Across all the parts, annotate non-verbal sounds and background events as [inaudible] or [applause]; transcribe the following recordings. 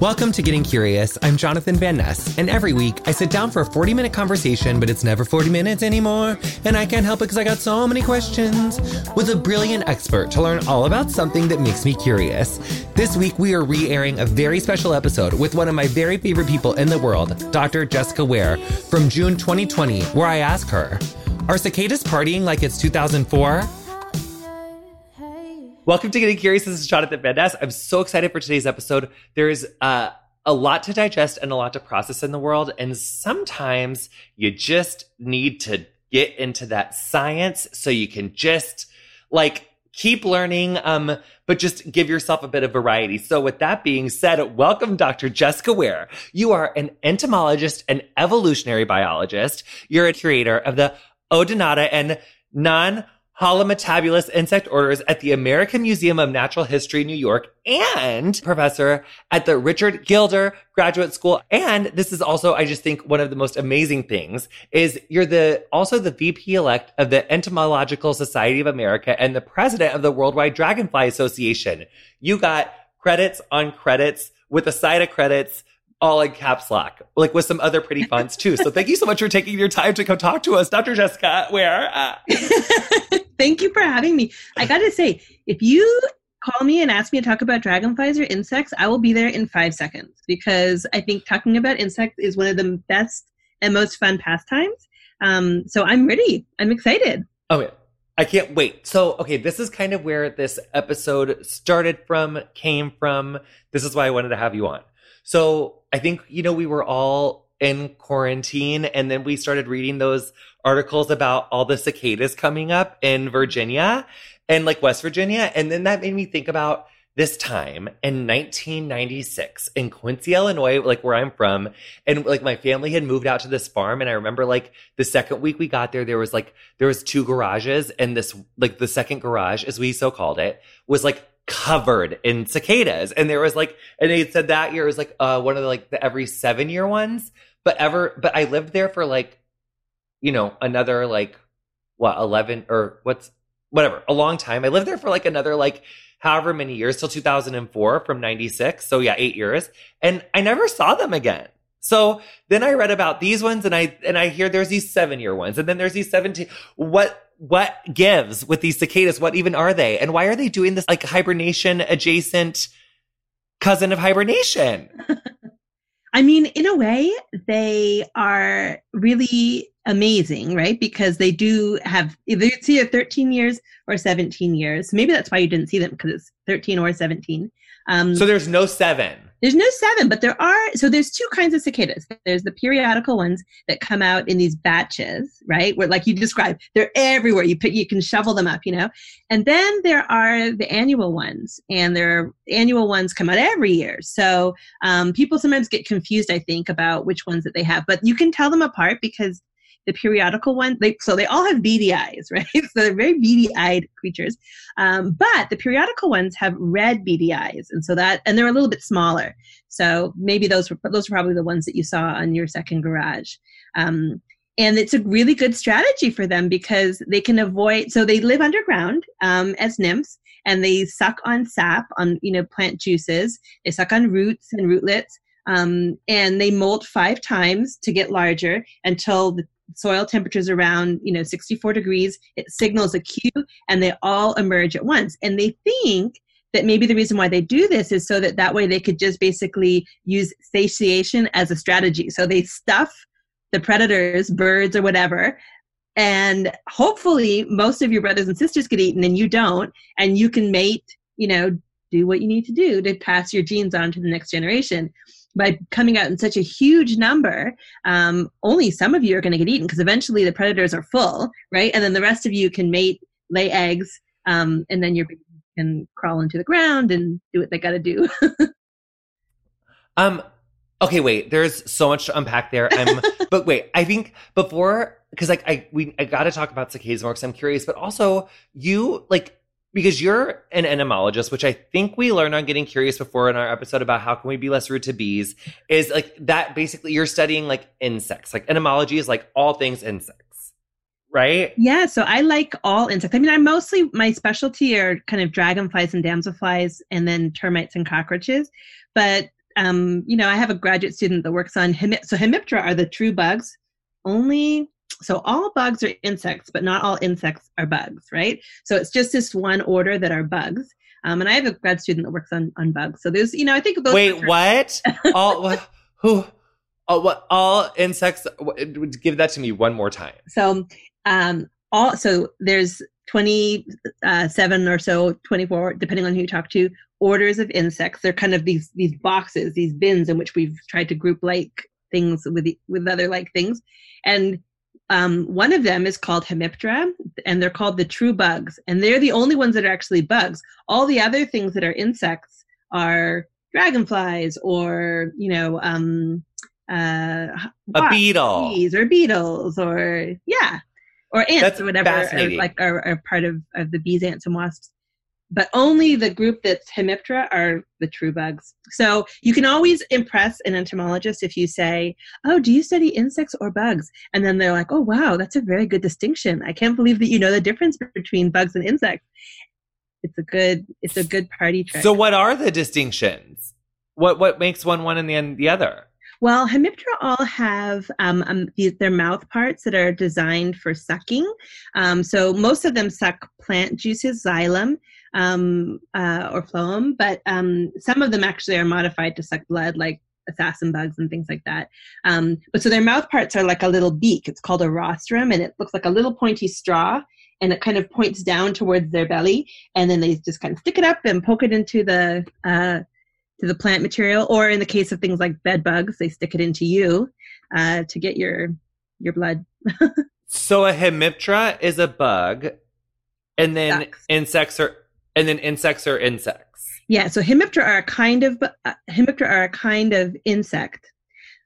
Welcome to Getting Curious. I'm Jonathan Van Ness, and every week I sit down for a 40 minute conversation, but it's never 40 minutes anymore. And I can't help it because I got so many questions with a brilliant expert to learn all about something that makes me curious. This week we are re airing a very special episode with one of my very favorite people in the world, Dr. Jessica Ware, from June 2020, where I ask her Are cicadas partying like it's 2004? Welcome to Getting Curious. This is Jonathan Van Ness. I'm so excited for today's episode. There's uh, a lot to digest and a lot to process in the world. And sometimes you just need to get into that science so you can just like keep learning, um, but just give yourself a bit of variety. So with that being said, welcome Dr. Jessica Ware. You are an entomologist and evolutionary biologist. You're a curator of the Odonata and non holometabolous insect orders at the American Museum of Natural History, New York, and professor at the Richard Gilder Graduate School. And this is also, I just think one of the most amazing things is you're the, also the VP elect of the Entomological Society of America and the president of the Worldwide Dragonfly Association. You got credits on credits with a side of credits all in caps lock, like with some other pretty fonts too. So thank you so much for taking your time to come talk to us, Dr. Jessica Ware. Uh- [laughs] thank you for having me. I got to say, if you call me and ask me to talk about dragonflies or insects, I will be there in five seconds because I think talking about insects is one of the best and most fun pastimes. Um, so I'm ready. I'm excited. Oh, yeah. I can't wait. So, okay, this is kind of where this episode started from, came from. This is why I wanted to have you on. So I think, you know, we were all in quarantine and then we started reading those articles about all the cicadas coming up in Virginia and like West Virginia. And then that made me think about this time in 1996 in Quincy, Illinois, like where I'm from. And like my family had moved out to this farm. And I remember like the second week we got there, there was like, there was two garages and this, like the second garage, as we so called it, was like covered in cicadas. And there was like, and they said that year was like uh, one of the like the every seven year ones. But ever, but I lived there for like, you know, another like what eleven or what's whatever a long time. I lived there for like another like however many years till 2004 from 96. So yeah, eight years, and I never saw them again. So then I read about these ones and I and I hear there's these seven year ones and then there's these 17 what what gives with these cicadas? What even are they? And why are they doing this like hibernation adjacent cousin of hibernation? [laughs] I mean, in a way, they are really amazing, right? Because they do have either it's either 13 years or 17 years. Maybe that's why you didn't see them because it's 13 or 17. Um, so there's no seven. There's no seven, but there are. So there's two kinds of cicadas. There's the periodical ones that come out in these batches, right? Where, like you described, they're everywhere. You put, you can shovel them up, you know. And then there are the annual ones, and their annual ones come out every year. So um, people sometimes get confused, I think, about which ones that they have. But you can tell them apart because the periodical one, they, so they all have beady eyes, [laughs] right? so they're very beady eyed creatures. Um, but the periodical ones have red beady eyes. And so that, and they're a little bit smaller. So maybe those were, those are probably the ones that you saw on your second garage. Um, and it's a really good strategy for them because they can avoid, so they live underground um, as nymphs and they suck on sap, on, you know, plant juices. They suck on roots and rootlets. Um, and they molt five times to get larger until the soil temperatures around you know 64 degrees it signals a cue and they all emerge at once. And they think that maybe the reason why they do this is so that that way they could just basically use satiation as a strategy. So they stuff the predators birds or whatever and hopefully most of your brothers and sisters get eaten and you don't and you can mate you know do what you need to do to pass your genes on to the next generation by coming out in such a huge number, um, only some of you are going to get eaten because eventually the predators are full, right? And then the rest of you can mate, lay eggs, um, and then your can crawl into the ground and do what they got to do. [laughs] um. Okay, wait. There's so much to unpack there. I'm, [laughs] but wait. I think before, because like I we I got to talk about cicadas more because I'm curious. But also, you like because you're an entomologist, which I think we learned on getting curious before in our episode about how can we be less rude to bees, is like that basically you're studying like insects. Like entomology is like all things insects, right? Yeah. So I like all insects. I mean, I mostly my specialty are kind of dragonflies and damselflies and then termites and cockroaches. But um, you know, I have a graduate student that works on hemi- so hemiptera are the true bugs. Only so all bugs are insects, but not all insects are bugs, right? So it's just this one order that are bugs. Um, and I have a grad student that works on on bugs. So there's, you know, I think those Wait, what? [laughs] all who? Oh, what? All insects? Give that to me one more time. So, um, all so there's 27 or so, 24, depending on who you talk to, orders of insects. They're kind of these these boxes, these bins in which we've tried to group like things with with other like things, and um, one of them is called Hemiptera, and they're called the true bugs, and they're the only ones that are actually bugs. All the other things that are insects are dragonflies or you know um, uh, a beetle, bees or beetles or yeah, or ants That's or whatever, are, like are, are part of, of the bees, ants, and wasps but only the group that's Hemiptera are the true bugs. So you can always impress an entomologist if you say, "Oh, do you study insects or bugs?" And then they're like, "Oh, wow, that's a very good distinction. I can't believe that you know the difference between bugs and insects." It's a good it's a good party trick. So what are the distinctions? What what makes one one and the the other? Well, Hemiptera all have um, um, these, their mouth parts that are designed for sucking. Um, so most of them suck plant juices, xylem, um, uh, or phloem, but um, some of them actually are modified to suck blood, like assassin bugs and things like that. Um, but so their mouth parts are like a little beak. It's called a rostrum, and it looks like a little pointy straw, and it kind of points down towards their belly, and then they just kind of stick it up and poke it into the uh, to the plant material. Or in the case of things like bed bugs, they stick it into you uh, to get your your blood. [laughs] so a hemiptera is a bug, and then insects are and then insects are insects. Yeah, so hemiptera are a kind of uh, hemiptera are a kind of insect.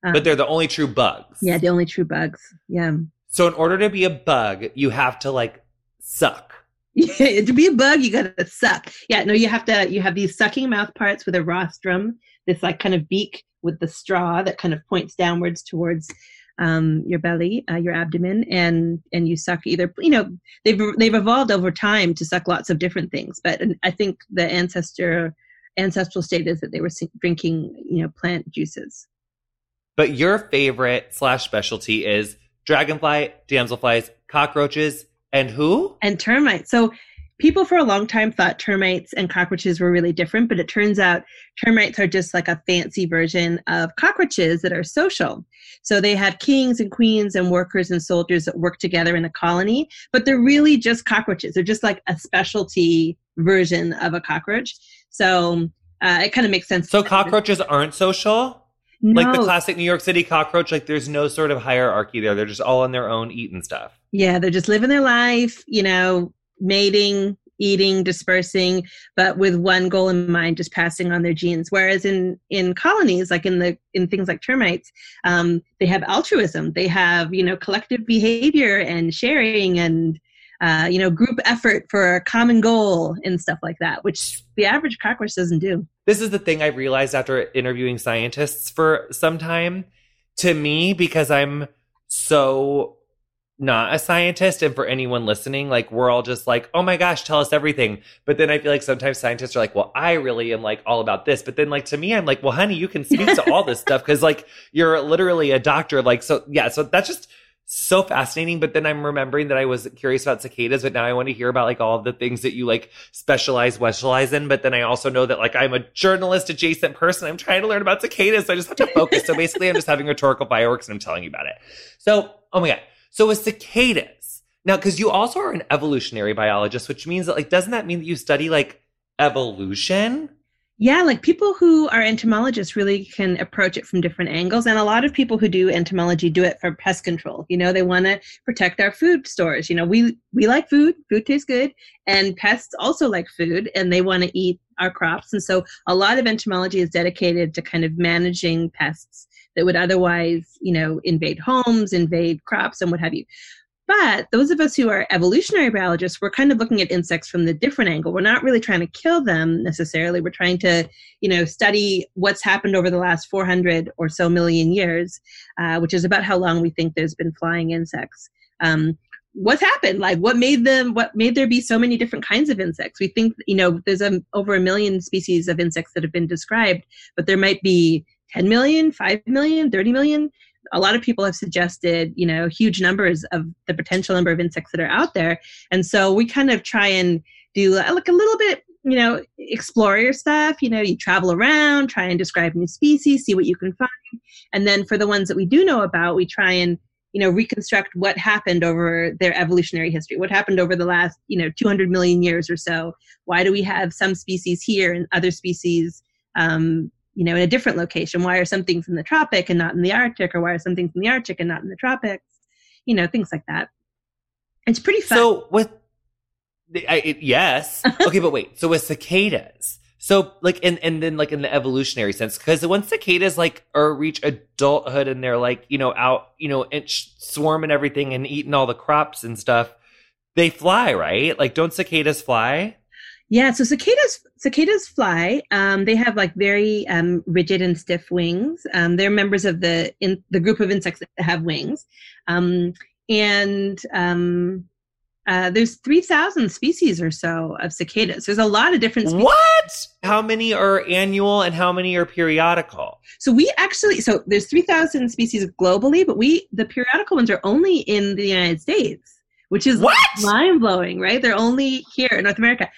Um, but they're the only true bugs. Yeah, the only true bugs. Yeah. So in order to be a bug, you have to like suck. Yeah, [laughs] to be a bug, you gotta suck. Yeah, no, you have to. You have these sucking mouth parts with a rostrum, this like kind of beak with the straw that kind of points downwards towards um, your belly, uh, your abdomen, and and you suck either. You know, they've they've evolved over time to suck lots of different things, but I think the ancestor ancestral state is that they were drinking you know plant juices. But your favorite slash specialty is dragonfly, damselflies, cockroaches, and who? And termites. So people for a long time thought termites and cockroaches were really different, but it turns out termites are just like a fancy version of cockroaches that are social. So they have kings and queens and workers and soldiers that work together in a colony, but they're really just cockroaches. They're just like a specialty version of a cockroach. So uh, it kind of makes sense. So cockroaches aren't social? No. Like the classic New York City cockroach, like there's no sort of hierarchy there. They're just all on their own eating stuff. Yeah, they're just living their life, you know, mating, eating, dispersing, but with one goal in mind, just passing on their genes. Whereas in in colonies, like in the in things like termites, um, they have altruism. They have you know collective behavior and sharing and uh, you know group effort for a common goal and stuff like that, which the average cockroach doesn't do. This is the thing I realized after interviewing scientists for some time. To me, because I'm so not a scientist and for anyone listening like we're all just like oh my gosh tell us everything. But then i feel like sometimes scientists are like well i really am like all about this. But then like to me i'm like well honey you can speak to all this stuff because like you're literally a doctor. Like so yeah so that's just so fascinating. But then i'm remembering that i was curious about cicadas but now i want to hear about like all of the things that you like specialize specialize in. But then i also know that like i'm a journalist adjacent person. I'm trying to learn about cicadas so i just have to focus. So basically i'm just having rhetorical fireworks and i'm telling you about it. So oh my god so with cicadas, now, because you also are an evolutionary biologist, which means that, like, doesn't that mean that you study like evolution? Yeah, like people who are entomologists really can approach it from different angles. And a lot of people who do entomology do it for pest control. You know, they want to protect our food stores. You know, we, we like food, food tastes good, and pests also like food and they want to eat our crops. And so a lot of entomology is dedicated to kind of managing pests that would otherwise, you know, invade homes, invade crops, and what have you. But those of us who are evolutionary biologists, we're kind of looking at insects from the different angle. We're not really trying to kill them necessarily. We're trying to, you know, study what's happened over the last 400 or so million years, uh, which is about how long we think there's been flying insects. Um, what's happened like what made them what made there be so many different kinds of insects we think you know there's a, over a million species of insects that have been described but there might be 10 million 5 million 30 million. A lot of people have suggested you know huge numbers of the potential number of insects that are out there. And so we kind of try and do like a little bit you know explore your stuff. You know you travel around try and describe new species see what you can find. And then for the ones that we do know about we try and you know reconstruct what happened over their evolutionary history. What happened over the last you know 200 million years or so? Why do we have some species here and other species um, you know in a different location. Why are some things in the tropic and not in the arctic? Or why are some things in the arctic and not in the tropics? You know things like that. It's pretty fun. So with I, it, yes. [laughs] Okay but wait. So with cicadas. So like and and then like in the evolutionary sense, because once cicadas like or reach adulthood and they're like you know out you know and swarming everything and eating all the crops and stuff, they fly right. Like don't cicadas fly? Yeah, so cicadas cicadas fly. Um, they have like very um, rigid and stiff wings. Um, they're members of the in the group of insects that have wings, um, and um, uh, there's 3,000 species or so of cicadas. There's a lot of different species. What? How many are annual and how many are periodical? So we actually, so there's 3,000 species globally, but we, the periodical ones are only in the United States, which is what? mind blowing, right? They're only here in North America.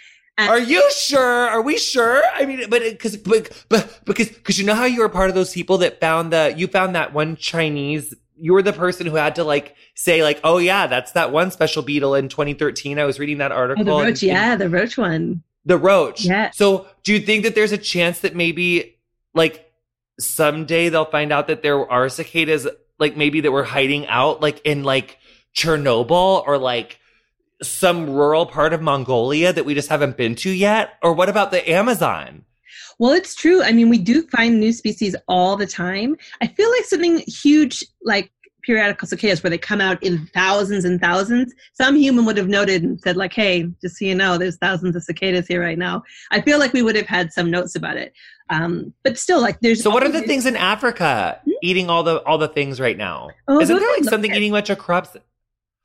Are you sure? Are we sure? I mean, but because, but, but, because, because you know how you were part of those people that found the, you found that one Chinese you were the person who had to like say like, oh yeah, that's that one special beetle in 2013. I was reading that article. Oh, the roach, and, yeah, the roach one. The roach. Yeah. So do you think that there's a chance that maybe like someday they'll find out that there are cicadas like maybe that were hiding out like in like Chernobyl or like some rural part of Mongolia that we just haven't been to yet? Or what about the Amazon? Well, it's true. I mean, we do find new species all the time. I feel like something huge like periodical cicadas where they come out in thousands and thousands some human would have noted and said like hey just so you know there's thousands of cicadas here right now i feel like we would have had some notes about it um, but still like there's so what are the things in africa hmm? eating all the all the things right now oh, isn't there like something eating a bunch of crops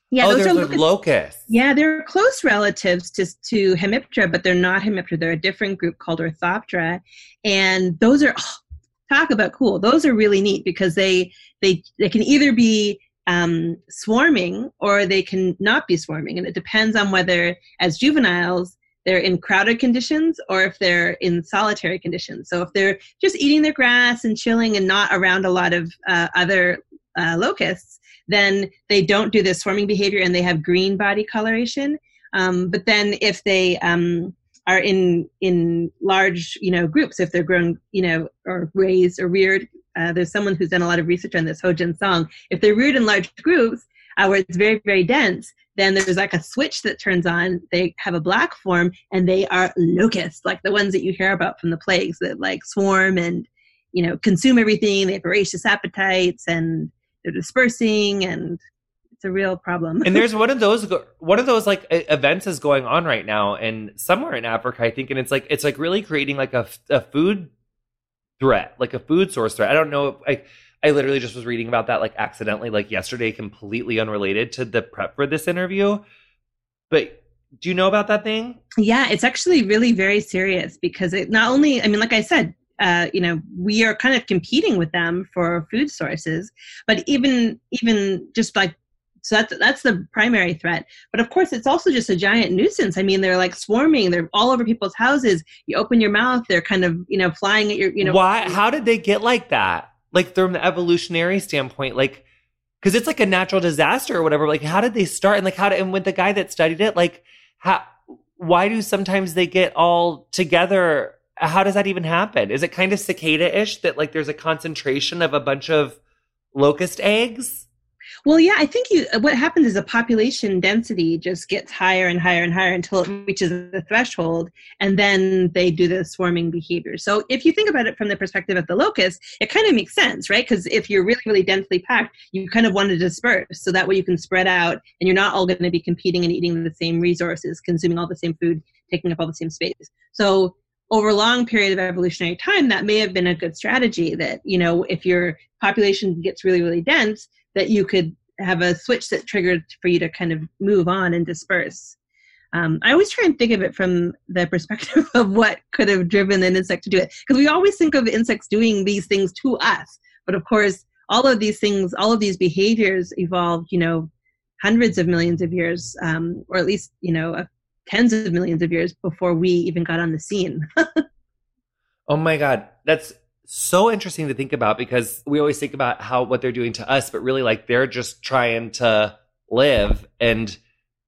yeah, oh, those are locusts. locusts. Yeah, they're close relatives to, to Hemiptera, but they're not Hemiptera. They're a different group called Orthoptera. And those are, oh, talk about cool. Those are really neat because they, they, they can either be um, swarming or they can not be swarming. And it depends on whether, as juveniles, they're in crowded conditions or if they're in solitary conditions. So if they're just eating their grass and chilling and not around a lot of uh, other uh, locusts, then they don't do the swarming behavior and they have green body coloration. Um, but then if they um, are in in large you know groups, if they're grown you know or raised or reared, uh, there's someone who's done a lot of research on this, Hojun Song. If they're reared in large groups uh, where it's very very dense, then there's like a switch that turns on. They have a black form and they are locusts, like the ones that you hear about from the plagues that like swarm and you know consume everything. They have voracious appetites and they're dispersing and it's a real problem. and there's [laughs] one of those one of those like events is going on right now and somewhere in Africa I think and it's like it's like really creating like a, a food threat, like a food source threat. I don't know I I literally just was reading about that like accidentally like yesterday completely unrelated to the prep for this interview. But do you know about that thing? Yeah, it's actually really very serious because it not only I mean like I said uh, you know we are kind of competing with them for food sources. But even even just like so that's that's the primary threat. But of course it's also just a giant nuisance. I mean they're like swarming. They're all over people's houses. You open your mouth they're kind of you know flying at your you know. Why how did they get like that? Like from the evolutionary standpoint like because it's like a natural disaster or whatever. Like how did they start? And like how did and with the guy that studied it like how why do sometimes they get all together how does that even happen? Is it kind of cicada ish that like there's a concentration of a bunch of locust eggs? Well, yeah, I think you. What happens is a population density just gets higher and higher and higher until it reaches the threshold, and then they do the swarming behavior. So, if you think about it from the perspective of the locust, it kind of makes sense, right? Because if you're really, really densely packed, you kind of want to disperse, so that way you can spread out, and you're not all going to be competing and eating the same resources, consuming all the same food, taking up all the same space. So, over a long period of evolutionary time, that may have been a good strategy that, you know, if your population gets really, really dense, that you could have a switch that triggered for you to kind of move on and disperse. Um, I always try and think of it from the perspective [laughs] of what could have driven an insect to do it, because we always think of insects doing these things to us, but of course, all of these things, all of these behaviors evolved, you know, hundreds of millions of years, um, or at least you know, tens of millions of years before we even got on the scene. [laughs] oh my god, that's so interesting to think about because we always think about how what they're doing to us, but really like they're just trying to live and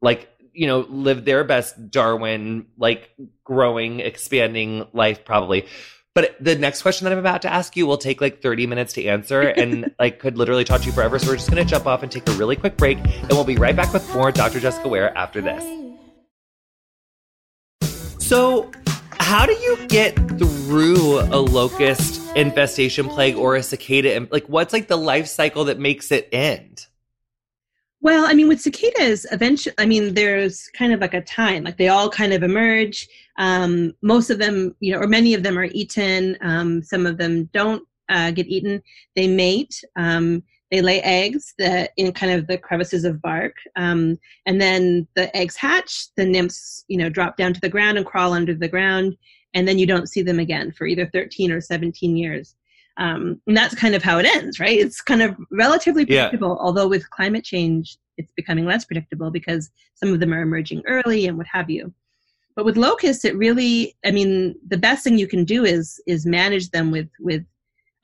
like you know live their best Darwin like growing, expanding life probably. But the next question that I'm about to ask you will take like 30 minutes to answer and [laughs] like could literally talk to you forever. So we're just going to jump off and take a really quick break and we'll be right back with more Dr. Jessica Ware after this. So, how do you get through a locust infestation plague or a cicada? Like, what's like the life cycle that makes it end? Well, I mean, with cicadas, eventually, I mean, there's kind of like a time, like they all kind of emerge. Um, most of them, you know, or many of them are eaten. Um, some of them don't uh, get eaten. They mate. Um, they lay eggs that in kind of the crevices of bark, um, and then the eggs hatch. The nymphs, you know, drop down to the ground and crawl under the ground, and then you don't see them again for either 13 or 17 years. Um, and that's kind of how it ends, right? It's kind of relatively predictable, yeah. although with climate change, it's becoming less predictable because some of them are emerging early and what have you. But with locusts, it really, I mean, the best thing you can do is is manage them with with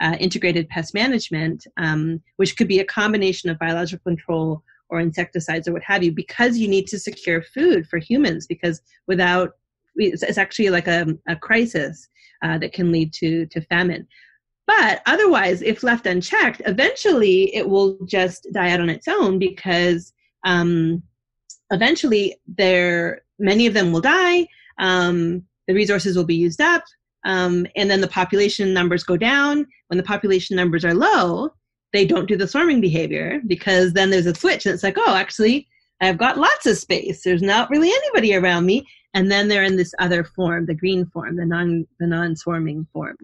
uh, integrated pest management, um, which could be a combination of biological control or insecticides or what have you, because you need to secure food for humans. Because without, it's, actually like a, a crisis uh, that can lead to to famine. But otherwise, if left unchecked, eventually it will just die out on its own because um, eventually there many of them will die. Um, the resources will be used up, um, and then the population numbers go down. When the population numbers are low, they don't do the swarming behavior because then there's a switch and it's like, oh, actually, I've got lots of space. There's not really anybody around me, and then they're in this other form, the green form, the non the non swarming form.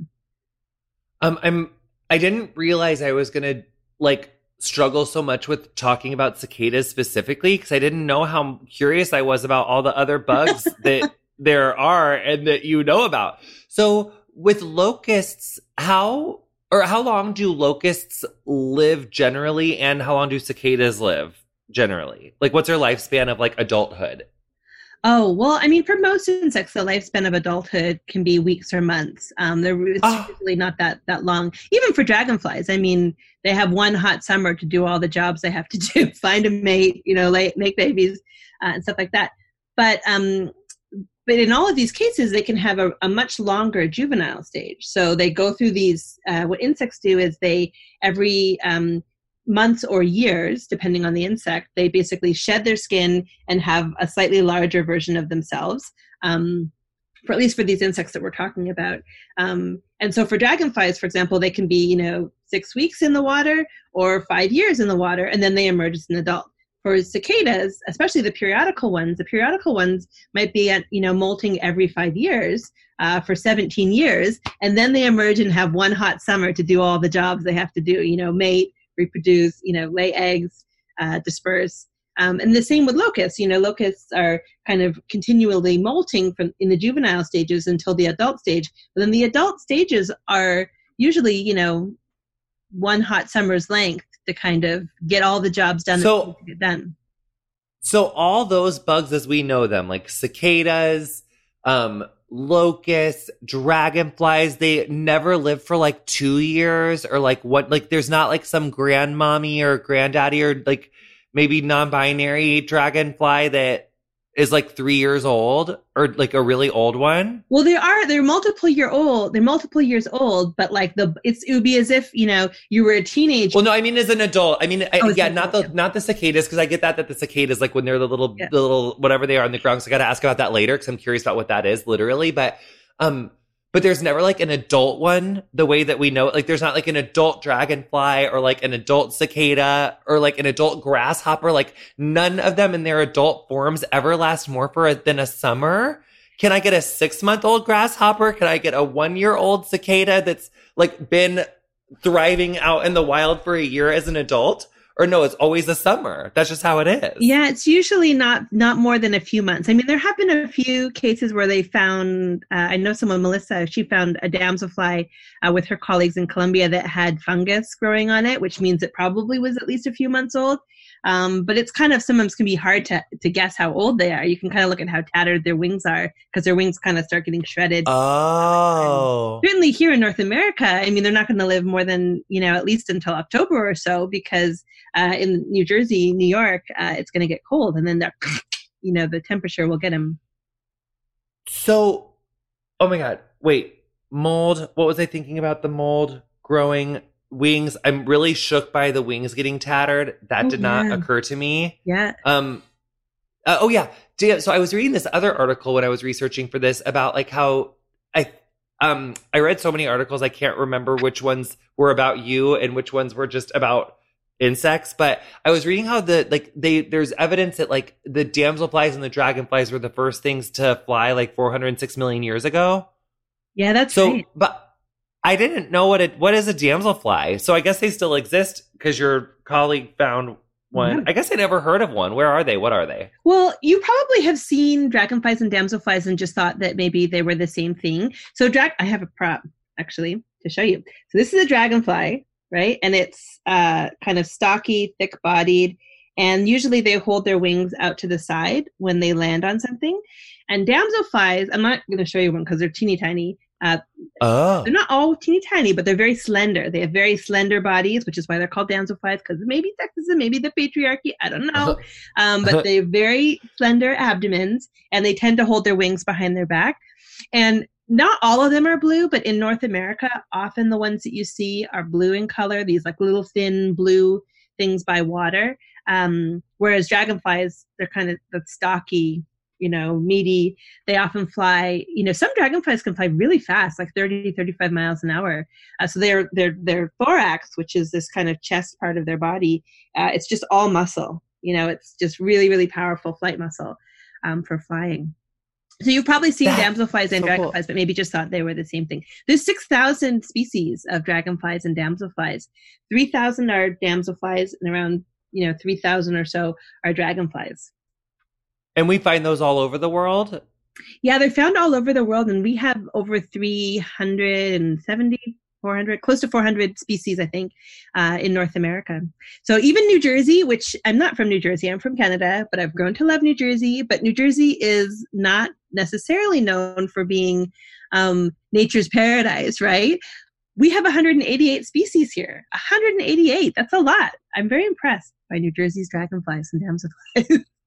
Um, I'm. I didn't realize I was gonna like struggle so much with talking about cicadas specifically because I didn't know how curious I was about all the other bugs [laughs] that there are and that you know about. So with locusts, how or how long do locusts live generally, and how long do cicadas live generally? Like, what's their lifespan of like adulthood? Oh, well, I mean, for most insects, the lifespan of adulthood can be weeks or months. Um, they're it's oh. usually not that, that long. Even for dragonflies, I mean, they have one hot summer to do all the jobs they have to [laughs] do, find a mate, you know, lay, make babies uh, and stuff like that. But, um, but in all of these cases, they can have a, a much longer juvenile stage. So they go through these, uh, what insects do is they, every, um, months or years, depending on the insect, they basically shed their skin and have a slightly larger version of themselves. Um, for at least for these insects that we're talking about. Um, and so for dragonflies, for example, they can be, you know, six weeks in the water or five years in the water, and then they emerge as an adult. For cicadas, especially the periodical ones, the periodical ones might be at, you know, molting every five years uh, for 17 years, and then they emerge and have one hot summer to do all the jobs they have to do, you know, mate, reproduce, you know, lay eggs, uh, disperse. Um, and the same with locusts. You know, locusts are kind of continually molting from in the juvenile stages until the adult stage. But then the adult stages are usually, you know, one hot summer's length to kind of get all the jobs done. So done. So all those bugs as we know them, like cicadas, um, locusts, dragonflies, they never live for like two years or like what, like there's not like some grandmommy or granddaddy or like maybe non-binary dragonfly that is like three years old or like a really old one? Well, they are. They're multiple year old. They're multiple years old, but like the it's it would be as if you know you were a teenager. Well, no, I mean as an adult. I mean, I, oh, yeah, not the not the cicadas because I get that that the cicadas like when they're the little yeah. the little whatever they are on the ground. So I got to ask about that later because I'm curious about what that is literally. But um, but there's never like an adult one the way that we know it. Like there's not like an adult dragonfly or like an adult cicada or like an adult grasshopper. Like none of them in their adult forms ever last more for than a summer. Can I get a six month old grasshopper? Can I get a one year old cicada that's like been thriving out in the wild for a year as an adult? Or no, it's always the summer. That's just how it is. Yeah, it's usually not not more than a few months. I mean, there have been a few cases where they found. Uh, I know someone, Melissa, she found a damselfly uh, with her colleagues in Colombia that had fungus growing on it, which means it probably was at least a few months old. Um, but it's kind of sometimes can be hard to to guess how old they are. You can kind of look at how tattered their wings are because their wings kind of start getting shredded. Oh, certainly here in North America, I mean, they're not going to live more than you know at least until October or so because uh, in New Jersey, New York, uh, it's going to get cold, and then the [laughs] you know the temperature will get them. So, oh my god, wait, mold. What was I thinking about the mold growing? Wings i'm really shook by the wings getting tattered that Oh, did not yeah. occur to me Yeah. um uh, oh yeah so i was reading this other article when i was researching for this about like how i um i read so many articles i can't remember which ones were about you and which ones were just about insects but i was reading how the like they there's evidence that like the damselflies and the dragonflies were the first things to fly like 406 million years ago Yeah, that's so, right. but I didn't know what it what is a damselfly. So I guess they still exist because your colleague found one. Yeah. I guess I never heard of one. Where are they? What are they? Well, you probably have seen dragonflies and damselflies and just thought that maybe they were the same thing. So, drag, I have a prop actually to show you. So, this is a dragonfly, right? And it's uh, kind of stocky, thick bodied. And usually they hold their wings out to the side when they land on something. And damselflies, I'm not going to show you one because they're teeny tiny. Uh, Oh, they're not all teeny tiny, but they're very slender. They have very slender bodies, which is why they're called damselflies, because maybe sexism, maybe the patriarchy, I don't know. Um, but they have very slender abdomens, and they tend to hold their wings behind their back. And not all of them are blue, but in North America, often the ones that you see are blue in color, these like little thin blue things by water. Um, whereas dragonflies, they're kind of the stocky, you know, meaty. They often fly, you know, some dragonflies can fly really fast, like 30, 35 miles an hour. Uh, so their their their thorax, which is this kind of chest part of their body, uh, it's just all muscle. You know, it's just really, really powerful flight muscle um, for flying. So you've probably seen That- damselflies and so cool. dragonflies, but maybe just thought they were the same thing. There's 6,000 species of dragonflies and damselflies. 3,000 are damselflies, and around you know 3,000 or so are dragonflies. And we find those all over the world. Yeah, they're found all over the world, and we have over 370, 400, close to 400 species, I think, uh, in North America. So even New Jersey, which I'm not from New Jersey, I'm from Canada, but I've grown to love New Jersey. But New Jersey is not necessarily known for being um, nature's paradise, right? We have 188 species here. 188. That's a lot. I'm very impressed by New Jersey's dragonflies and damselflies. [laughs]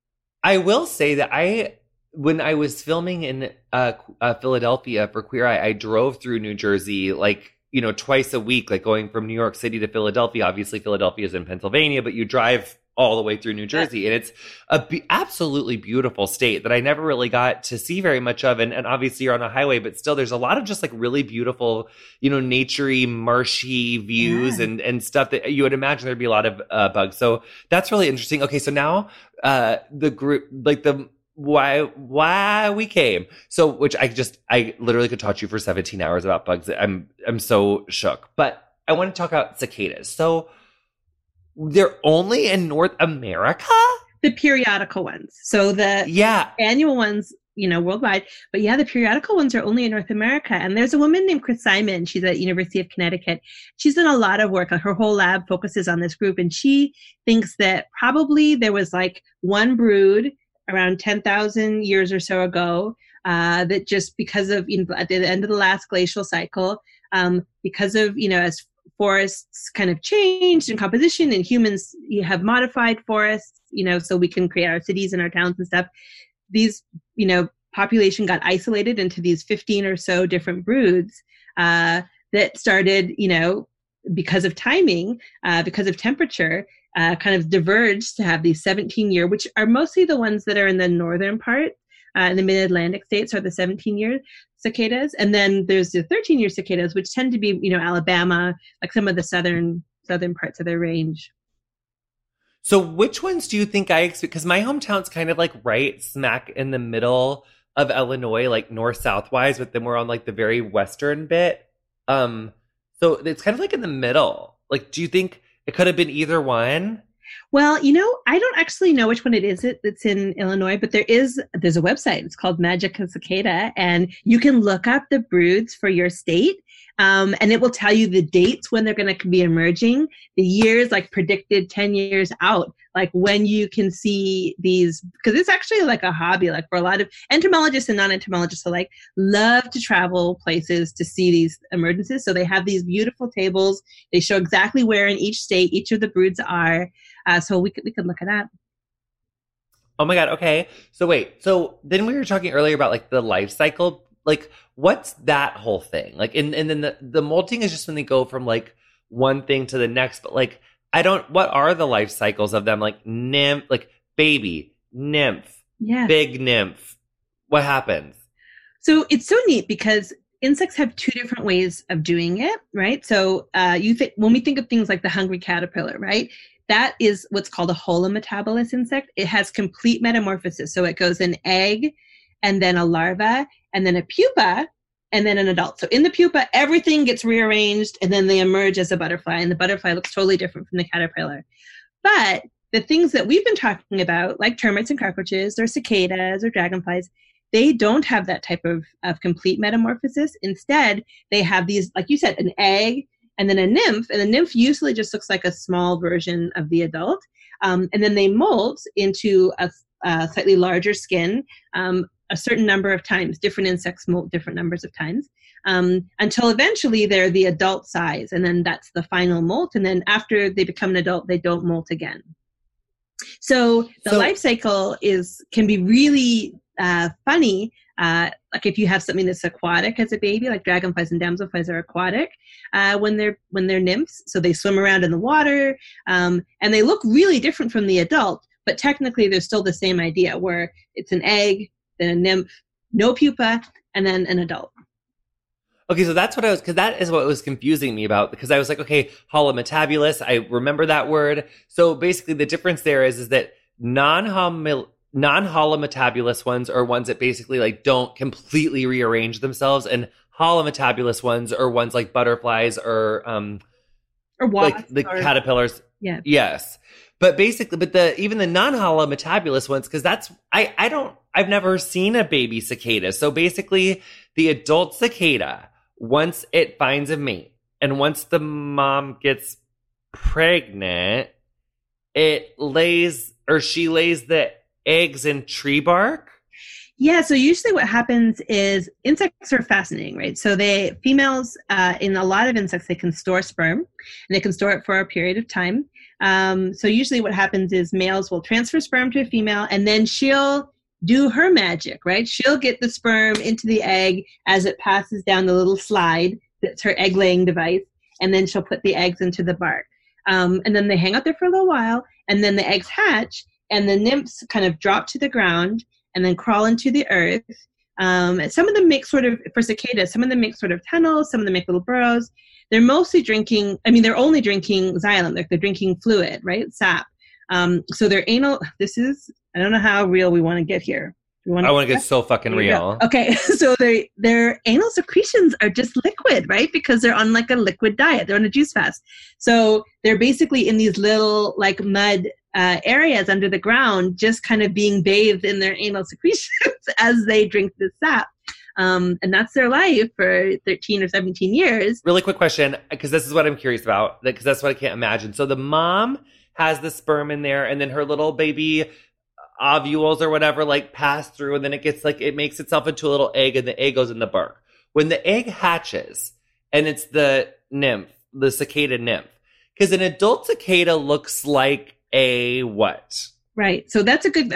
I will say that I, when I was filming in uh, uh, Philadelphia for Queer Eye, I drove through New Jersey like you know twice a week, like going from New York City to Philadelphia. Obviously, Philadelphia is in Pennsylvania, but you drive all the way through New Jersey, and it's a be- absolutely beautiful state that I never really got to see very much of. And, and obviously, you're on a highway, but still, there's a lot of just like really beautiful, you know, naturey, marshy views Yeah. and and stuff that you would imagine there'd be a lot of uh, bugs. So that's really interesting. Okay, so now uh the group like the why why we came so which i just i literally could talk to you for 17 hours about bugs i'm i'm so shook but i want to talk about cicadas so they're only in north america the periodical ones. So the yeah annual ones, you know, worldwide. But yeah, the periodical ones are only in North America. And there's a woman named Chris Simon. She's at University of Connecticut. She's done a lot of work. Her whole lab focuses on this group, and she thinks that probably there was like one brood around 10,000 years or so ago uh, that just because of you know, at the end of the last glacial cycle, um, because of you know as forests kind of changed in composition and humans have modified forests you know so we can create our cities and our towns and stuff. These you know population got isolated into these 15 or so different broods uh, that started you know because of timing uh, because of temperature uh, kind of diverged to have these 17 year which are mostly the ones that are in the northern part uh, in the mid-atlantic states are the 17 year cicadas. And then there's the 13 year cicadas which tend to be you know alabama like some of the southern southern parts of their range. So which ones do you think i expect because my hometown's kind of like right smack in the middle of illinois like north south wise but then we're on like the very western bit. Um so it's kind of like in the middle. Like do you think it could have been either one Well, you know, I don't actually know which one it is It's in Illinois, but there is there's a website. It's called Magicicada, and you can look up the broods for your state, um, and it will tell you the dates when they're going to be emerging, the years like predicted ten years out, like when you can see these. Because it's actually like a hobby, like for a lot of entomologists and non-entomologists alike, love to travel places to see these emergencies. So they have these beautiful tables. They show exactly where in each state each of the broods are. Uh, so we could we could look at that. Oh my god. Okay. So wait. So then we were talking earlier about like the life cycle. Like, what's that whole thing? Like, and and then the the molting is just when they go from like one thing to the next. But like, I don't. What are the life cycles of them? Like nymph, like baby, nymph, yeah, big nymph. What happens? So it's so neat because insects have two different ways of doing it, right? So uh, you think when we think of things like the hungry caterpillar, right? that is what's called a holometabolous insect. It has complete metamorphosis. So it goes an egg and then a larva and then a pupa and then an adult. So in the pupa, everything gets rearranged and then they emerge as a butterfly. And the butterfly looks totally different from the caterpillar. But the things that we've been talking about, like termites and cockroaches or cicadas or dragonflies, they don't have that type of, of complete metamorphosis. Instead, they have these, like you said, an egg and then a nymph, and the nymph usually just looks like a small version of the adult. Um, and then they molt into a, a slightly larger skin um, a certain number of times. Different insects molt different numbers of times um, until eventually they're the adult size, and then that's the final molt. And then after they become an adult, they don't molt again. So the so, life cycle is can be really uh, funny uh, like if you have something that's aquatic as a baby, like dragonflies and damselflies are aquatic uh, when they're when they're nymphs, so they swim around in the water, um, and they look really different from the adult. But technically, they're still the same idea, where it's an egg, then a nymph, no pupa, and then an adult. Okay, so that's what I was because that is what was confusing me about because I was like, okay, holometabolous, I remember that word. So basically, the difference there is is that non non-holometabolous ones are ones that basically like don't completely rearrange themselves and holometabolous ones are ones like butterflies or um or like the or, caterpillars. Yeah. Yes. But basically but the even the non-holometabolous ones because that's i i don't i've never seen a baby cicada. So basically the adult cicada once it finds a mate and once the mom gets pregnant it lays or she lays the eggs in tree bark? Yeah, so usually what happens is insects are fascinating, right? So they females uh, in a lot of insects they can store sperm and they can store it for a period of time. Um, so usually what happens is males will transfer sperm to a female and then she'll do her magic, right? She'll get the sperm into the egg as it passes down the little slide that's her egg laying device, and then she'll put the eggs into the bark. Um, and then they hang out there for a little while, and then the eggs hatch, and the nymphs kind of drop to the ground and then crawl into the earth. Um, some of them make sort of, for cicadas, some of them make sort of tunnels, some of them make little burrows. They're mostly drinking, I mean, they're only drinking xylem, like they're drinking fluid, right? Sap. Um, so their anal, this is, I don't know how real we want to get here. Want I want to get [laughs] so fucking real. Okay, [laughs] so their their anal secretions are just liquid, right? Because they're on like a liquid diet. They're on a juice fast. So they're basically in these little like mud uh, areas under the ground, just kind of being bathed in their anal [laughs] secretions as they drink the sap. Um, and that's their life for 13 or 17 years. Really quick question, because this is what I'm curious about, because that's what I can't imagine. So the mom has the sperm in there, and then her little baby ovules or whatever like pass through, and then it gets like it makes itself into a little egg, and the egg goes in the bark. When the egg hatches, and it's the nymph, the cicada nymph, because an adult cicada looks like a what? Right. So that's a good.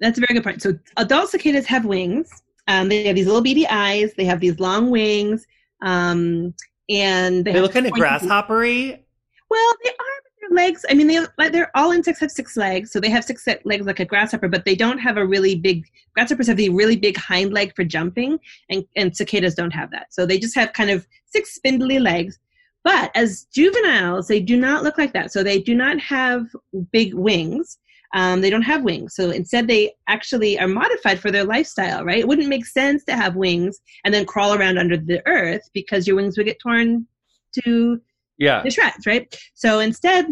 That's a very good point. So adult cicadas have wings. Um, they have these little beady eyes. They have these long wings. Um, and they, they look kind of grasshoppery. Well, they are. Their legs. I mean, they they're all insects have six legs, so they have six legs like a grasshopper, but they don't have a really big. Grasshoppers have the really big hind leg for jumping, and and cicadas don't have that. So they just have kind of six spindly legs. But as juveniles, they do not look like that. So they do not have big wings. Um, they don't have wings. So instead, they actually are modified for their lifestyle, right? It wouldn't make sense to have wings and then crawl around under the earth because your wings would get torn to yeah. the shreds, right? So instead,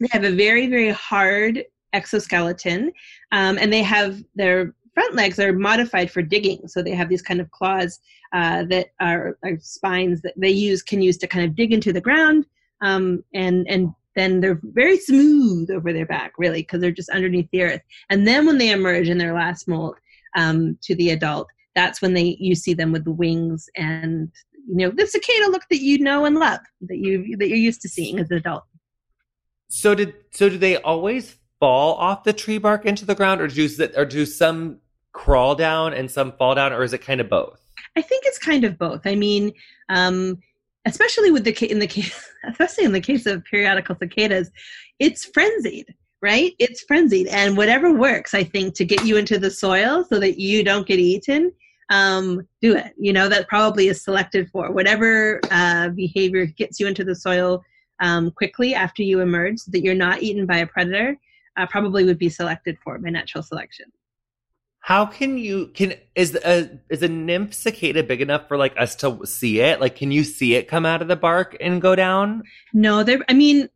They have a very, very hard exoskeleton, um, and they have their front legs are modified for digging. So they have these kind of claws uh, that are, are, spines that they use can use to kind of dig into the ground, um, and and then they're very smooth over their back, really, because they're just underneath the earth. And then when they emerge in their last molt um, to the adult, that's when they you see them with the wings and you know the cicada look that you know and love that you that you're used to seeing as an adult. So did so do they always fall off the tree bark into the ground, or do or do some crawl down and some fall down, or is it kind of both? I think it's kind of both. I mean, um, especially with the in the case, [laughs] especially in the case of periodical cicadas, it's frenzied, right? It's frenzied, and whatever works, I think, to get you into the soil so that you don't get eaten. Um, do it. You know that probably is selected for whatever uh, behavior gets you into the soil um, quickly after you emerge, so that you're not eaten by a predator. Uh, probably would be selected for by natural selection. How can you can is a is a nymph cicada big enough for like us to see it? Like, can you see it come out of the bark and go down? No, they're. I mean,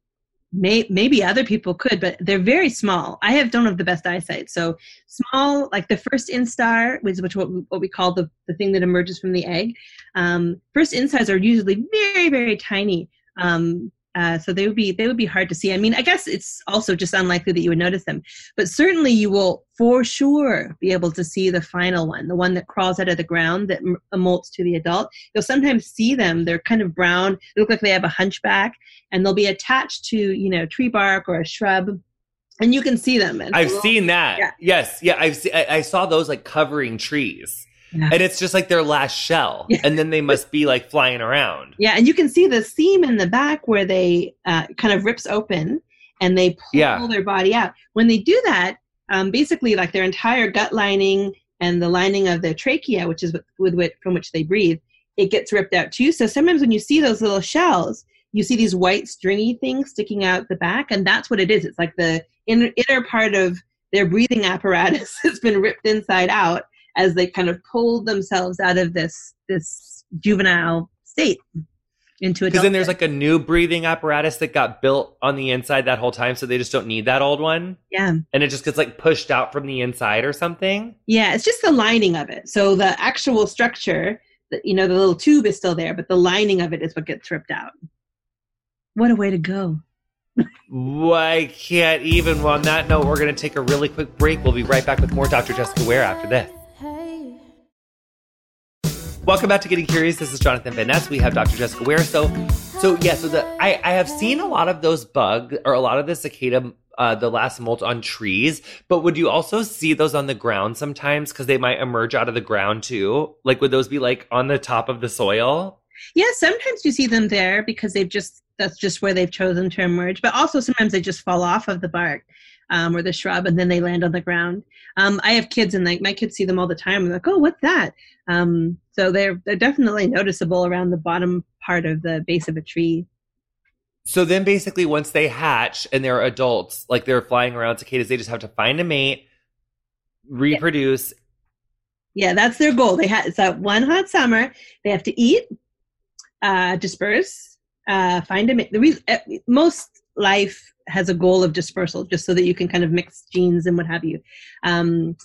may, maybe other people could, but they're very small. I have don't have the best eyesight, so small. Like the first instar, which which what what we call the the thing that emerges from the egg. Um, first instars are usually very very tiny. Um, uh, so they would be they would be hard to see. I mean, I guess it's also just unlikely that you would notice them, but certainly you will for sure be able to see the final one, the one that crawls out of the ground that molts to the adult. You'll sometimes see them; they're kind of brown. They look like they have a hunchback, and they'll be attached to you know tree bark or a shrub, and you can see them. I've seen that. Yeah. Yes, yeah, I've se- I, I saw those like covering trees. Yeah. And it's just like their last shell. Yeah. And then they must be like flying around. Yeah. And you can see the seam in the back where they uh, kind of rips open and they pull yeah. their body out. When they do that, um, basically like their entire gut lining and the lining of their trachea, which is with, with which, from which they breathe, it gets ripped out too. So sometimes when you see those little shells, you see these white stringy things sticking out the back, and that's what it is. It's like the inner, inner part of their breathing apparatus [laughs] has been ripped inside out, as they kind of pulled themselves out of this this juvenile state into a because then there's like a new breathing apparatus that got built on the inside that whole time so they just don't need that old one yeah and it just gets like pushed out from the inside or something yeah it's just the lining of it so the actual structure you know the little tube is still there but the lining of it is what gets ripped out what a way to go why can't even. Well, on that note, we're going to take a really quick break. We'll be right back with more Dr. Jessica Ware after this. Welcome back to Getting Curious. This is Jonathan Van Ness. We have Dr. Jessica Ware. So, so yeah, so the I, I have seen a lot of those bugs or a lot of the cicada, uh, the last molt on trees. But would you also see those on the ground sometimes because they might emerge out of the ground too? Like, would those be like on the top of the soil? Yeah, sometimes you see them there because they've just that's just where they've chosen to emerge. But also sometimes they just fall off of the bark um, or the shrub and then they land on the ground. Um, I have kids and like my kids see them all the time. They're like, oh, what's that? Um, so they're they're definitely noticeable around the bottom part of the base of a tree. So then, basically, once they hatch and they're adults, like they're flying around cicadas, they just have to find a mate, reproduce. Yeah, yeah that's their goal. They have it's that one hot summer. They have to eat, uh, disperse, uh, find a mate. The reason eh, most life has a goal of dispersal, just so that you can kind of mix genes and what have you. Um,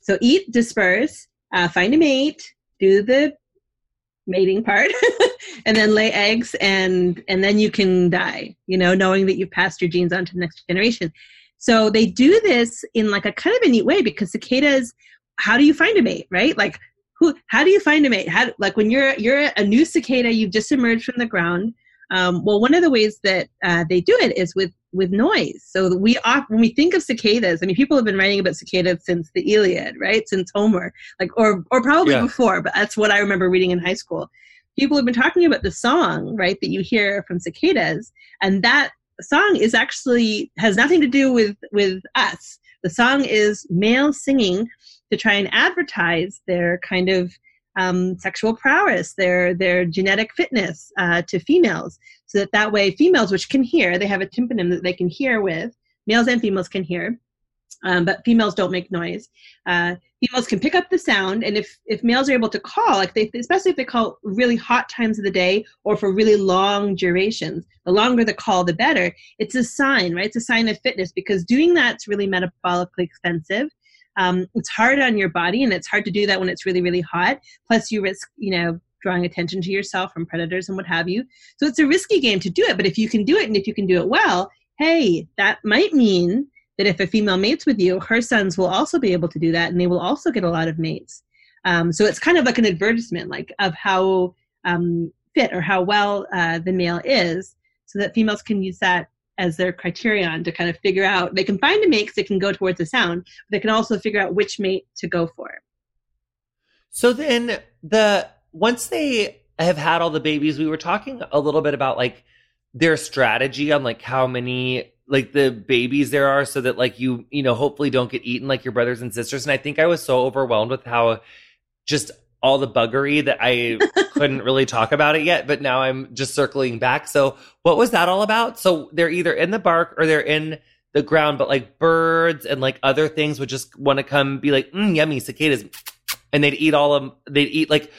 so eat, disperse, uh, find a mate, do the mating part [laughs] and then lay eggs and and then you can die you know knowing that you've passed your genes on to the next generation. So they do this in like a kind of a neat way because cicadas how do you find a mate right? Like who how do you find a mate? How like when you're you're a new cicada you've just emerged from the ground um, well one of the ways that uh, they do it is with with noise. So we when we think of cicadas, I mean, people have been writing about cicadas since the Iliad, right? Since Homer, like or or probably yeah. before, but that's what I remember reading in high school. People have been talking about the song, right, that you hear from cicadas, and that song is actually has nothing to do with with us. The song is male singing to try and advertise their kind of um, sexual prowess, their their genetic fitness uh, to females, so that that way females, which can hear, they have a tympanum that they can hear with. Males and females can hear. um, but females don't make noise. Uh, females can pick up the sound, and if if males are able to call, like they, especially if they call really hot times of the day or for really long durations, the longer the call, the better. It's a sign, right? It's a sign of fitness because doing that's really metabolically expensive. Um, it's hard on your body, and it's hard to do that when it's really really hot. Plus, you risk, you know, drawing attention to yourself from predators and what have you. So it's a risky game to do it, but if you can do it and if you can do it well, hey, that might mean that if a female mates with you, her sons will also be able to do that, and they will also get a lot of mates. Um, so it's kind of like an advertisement, like of how um, fit or how well uh, the male is, so that females can use that as their criterion to kind of figure out. They can find a mate because they can go towards a sound, but they can also figure out which mate to go for. So then the once they have had all the babies, we were talking a little bit about like their strategy on like how many like the babies there are so that like you you know hopefully don't get eaten like your brothers and sisters and i think i was so overwhelmed with how just all the buggery that i [laughs] couldn't really talk about it yet but now i'm just circling back. So what was that all about? So they're either in the bark or they're in the ground but like birds and like other things would just want to come be like mm, yummy cicadas. And they'd eat all of them they'd eat like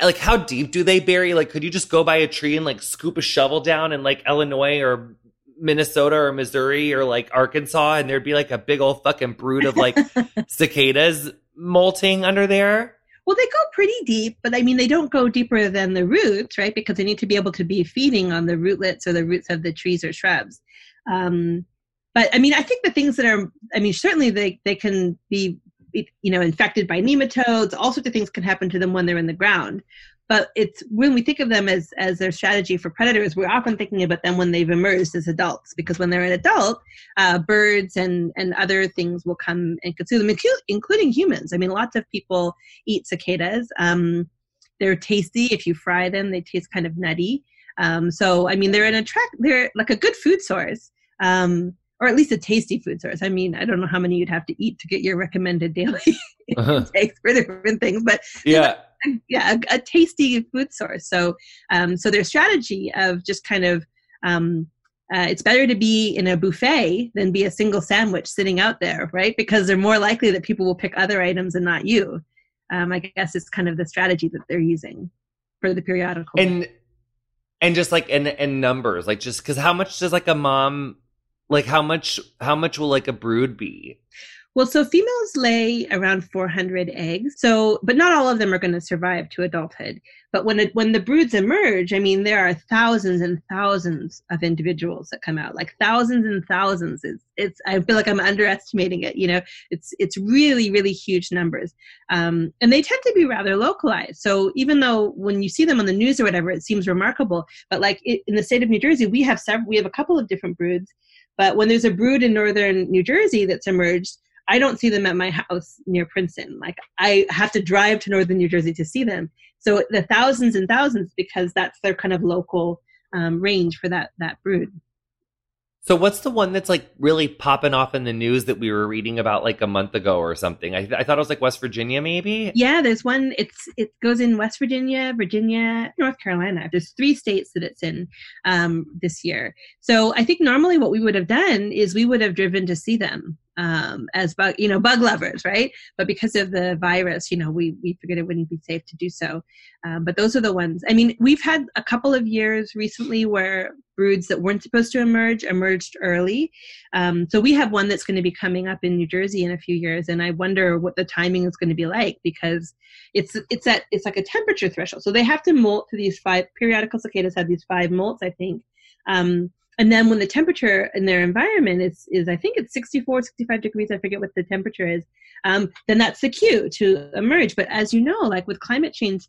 like how deep do they bury? Like could you just go by a tree and like scoop a shovel down in like illinois or Minnesota or Missouri or like Arkansas, and there'd be like a big old fucking brood of like [laughs] cicadas molting under there. Well, they go pretty deep, but I mean, they don't go deeper than the roots, right? Because they need to be able to be feeding on the rootlets or the roots of the trees or shrubs. Um, but I mean, I think the things that are, I mean, certainly they, they can be, you know, infected by nematodes. All sorts of things can happen to them when they're in the ground but it's when we think of them as as their strategy for predators we're often thinking about them when they've emerged as adults because when they're an adult uh, birds and and other things will come and consume them including humans. I mean lots of people eat cicadas. Um, they're tasty. If you fry them they taste kind of nutty. Um, so i mean they're an attract they're like a good food source um, or at least a tasty food source. I mean, I don't know how many you'd have to eat to get your recommended daily uh-huh. [laughs] for different things, but yeah, yeah, a, a, tasty food source. So, um, so their strategy of just kind of um, uh, it's better to be in a buffet than be a single sandwich sitting out there, right? Because they're more likely that people will pick other items and not you. Um, I guess it's kind of the strategy that they're using for the periodical. And and just like in in numbers, like just because how much does like a mom like how much how much will like a brood be? Well, so females lay around 400 eggs. So, but not all of them are going to survive to adulthood. But when it, when the broods emerge, I mean, there are thousands and thousands of individuals that come out, like thousands and thousands. It's, it's I feel like I'm underestimating it. You know, it's it's really really huge numbers, um, and they tend to be rather localized. So even though when you see them on the news or whatever, it seems remarkable, but like it, in the state of New Jersey, we have several, we have a couple of different broods. But when there's a brood in northern New Jersey that's emerged, I don't see them at my house near Princeton. Like I have to drive to northern New Jersey to see them. So the thousands and thousands because that's their kind of local um, range for that that brood. So what's the one that's like really popping off in the news that we were reading about like a month ago or something? I, I thought it was like West Virginia, maybe. Yeah, there's one. It's it goes in West Virginia, Virginia, North Carolina. There's three states that it's in um, this year. So I think normally what we would have done is we would have driven to see them um, as bug, you know, bug lovers, right? But because of the virus, you know, we we figured it wouldn't be safe to do so. Um, but those are the ones. I mean, we've had a couple of years recently where broods that weren't supposed to emerge emerged early. Um, so we have one that's going to be coming up in New Jersey in a few years, and I wonder what the timing is going to be like because it's it's at it's like a temperature threshold. So they have to molt to these five periodical cicadas have these five molts, I think. Um, and then when the temperature in their environment is, is I think it's 64, 65 degrees, I forget what the temperature is, um, then that's the cue to emerge. But as you know, like with climate change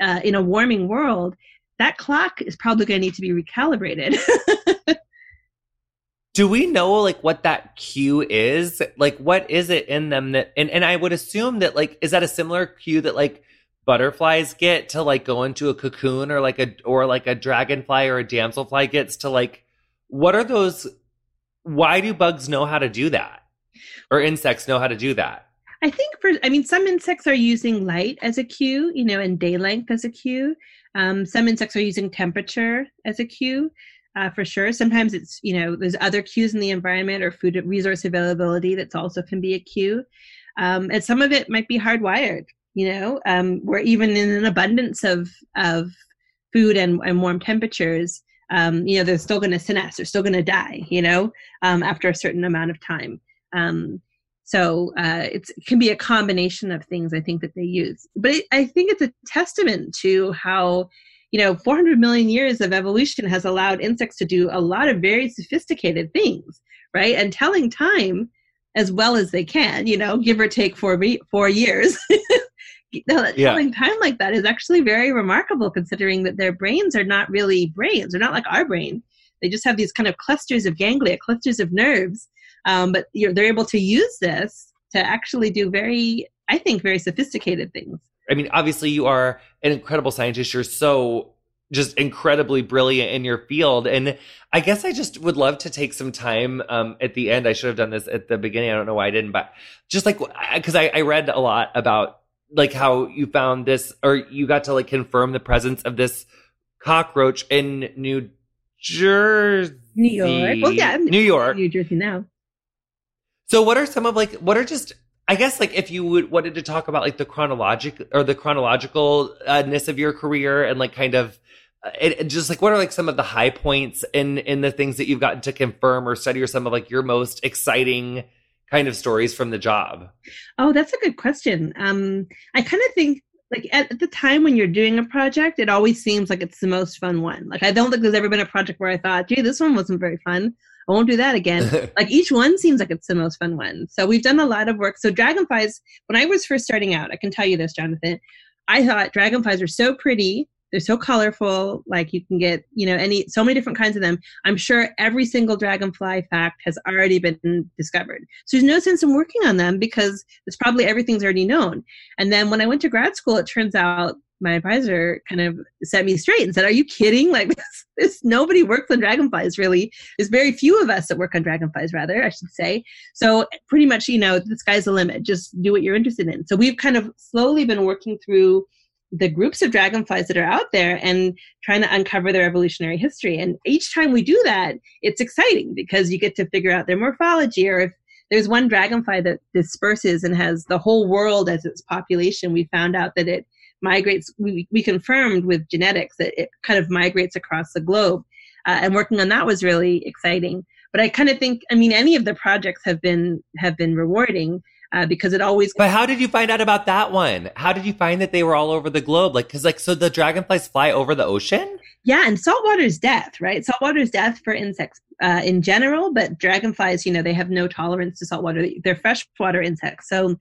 uh, in a warming world, that clock is probably going to need to be recalibrated. [laughs] Do we know like what that cue is? Like what is it in them that and, and I would assume that like is that a similar cue that like butterflies get to like go into a cocoon or like a or like a dragonfly or a damselfly gets to like what are those? Why do bugs know how to do that? Or insects know how to do that? I think for, I mean, some insects are using light as a cue, you know, and day length as a cue. Um, some insects are using temperature as a cue. uh, for sure. Sometimes it's, you know, there's other cues in the environment or food resource availability that's also can be a cue. Um, and some of it might be hardwired, you know, um, where even in an abundance of, of food and, and warm temperatures, um, you know, they're still going to senesce, they're still going to die, you know, um, after a certain amount of time. Um, so uh, it can be a combination of things I think that they use. But it, I think it's a testament to how you know 400 million years of evolution has allowed insects to do a lot of very sophisticated things right and telling time as well as they can you know give or take four four years [laughs] [laughs] telling yeah. time like that is actually very remarkable considering that their brains are not really brains they're not like our brain they just have these kind of clusters of ganglia clusters of nerves um, but they're able to use this to actually do very i think very sophisticated things I mean, obviously, you are an incredible scientist. You're so just incredibly brilliant in your field. And I guess I just would love to take some time um, at the end. I should have done this at the beginning. I don't know why I didn't, but just like, because I, I read a lot about like how you found this or you got to like confirm the presence of this cockroach in New Jersey. New York. Well, yeah. New York. New Jersey now. So what are some of like, what are just I guess like if you would wanted to talk about like the chronological or the chronologicalness of your career and like kind of uh, it, it just like what are like some of the high points in in the things that you've gotten to confirm or study or some of like your most exciting kind of stories from the job? Oh, that's a good question. Um, I kind of think like at, at, the time when you're doing a project, it always seems like it's the most fun one. Like I don't think there's ever been a project where I thought, gee, this one wasn't very fun. I won't do that again. [laughs] like each one seems like it's the most fun one. So we've done a lot of work. So dragonflies, when I was first starting out, I can tell you this, Jonathan, I thought dragonflies are so pretty. They're so colorful. Like you can get, you know, any so many different kinds of them. I'm sure every single dragonfly fact has already been discovered. So there's no sense in working on them because it's probably everything's already known. And then when I went to grad school, it turns out my advisor kind of set me straight and said, "Are you kidding? [laughs] Like this, this nobody works on dragonflies really. There's very few of us that work on dragonflies, rather, I should say. So pretty much, you know, the sky's the limit. Just do what you're interested in. So we've kind of slowly been working through the groups of dragonflies that are out there and trying to uncover their evolutionary history. And each time we do that, it's exciting because you get to figure out their morphology or if there's one dragonfly that disperses and has the whole world as its population. We found out that it migrates, we, we confirmed with genetics that it kind of migrates across the globe. Uh, and working on that was really exciting. But I kind of think, I mean, any of the projects have been have been rewarding uh, because it always. But how did you find out about that one? How did you find that they were all over the globe? Like, because like, so the dragonflies fly over the ocean. Yeah, and saltwater is death, right? Saltwater is death for insects uh, in general, but dragonflies, you know, they have no tolerance to saltwater. They're freshwater insects. So,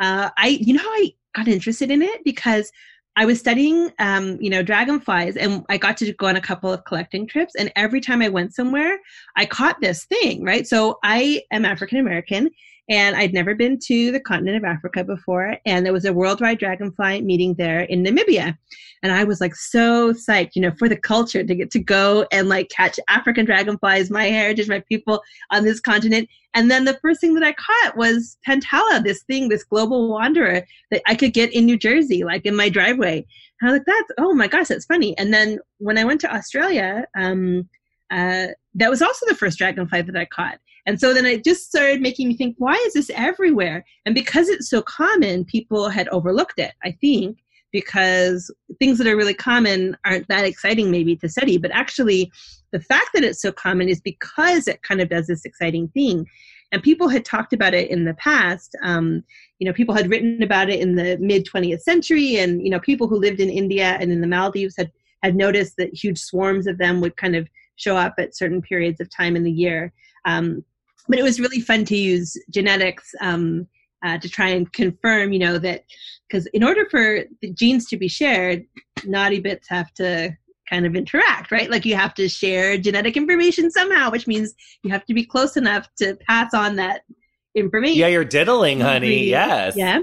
uh, I, you know, I got interested in it because I was studying, um, you know, dragonflies, and I got to go on a couple of collecting trips. And every time I went somewhere, I caught this thing, right? So I am African American, and I'd never been to the continent of Africa before. And there was a worldwide dragonfly meeting there in Namibia. And I was like so psyched, you know, for the culture to get to go and like catch African dragonflies, my heritage, my people on this continent. And then the first thing that I caught was Pantala, this thing, this global wanderer that I could get in New Jersey, like in my driveway. And I was like, that's, oh my gosh, that's funny. And then when I went to Australia, um, uh, that was also the first dragonfly that I caught. And so then it just started making me think, why is this everywhere? And because it's so common, people had overlooked it, I think, because things that are really common aren't that exciting maybe to study. But actually, the fact that it's so common is because it kind of does this exciting thing. And people had talked about it in the past. Um, you know, people had written about it in the mid 20th century, and you know, people who lived in India and in the Maldives had had noticed that huge swarms of them would kind of show up at certain periods of time in the year. Um, but it was really fun to use genetics um, uh, to try and confirm, you know, that because in order for the genes to be shared, naughty bits have to kind of interact, right? Like you have to share genetic information somehow, which means you have to be close enough to pass on that information. Yeah, you're diddling, honey. Yes. Yeah.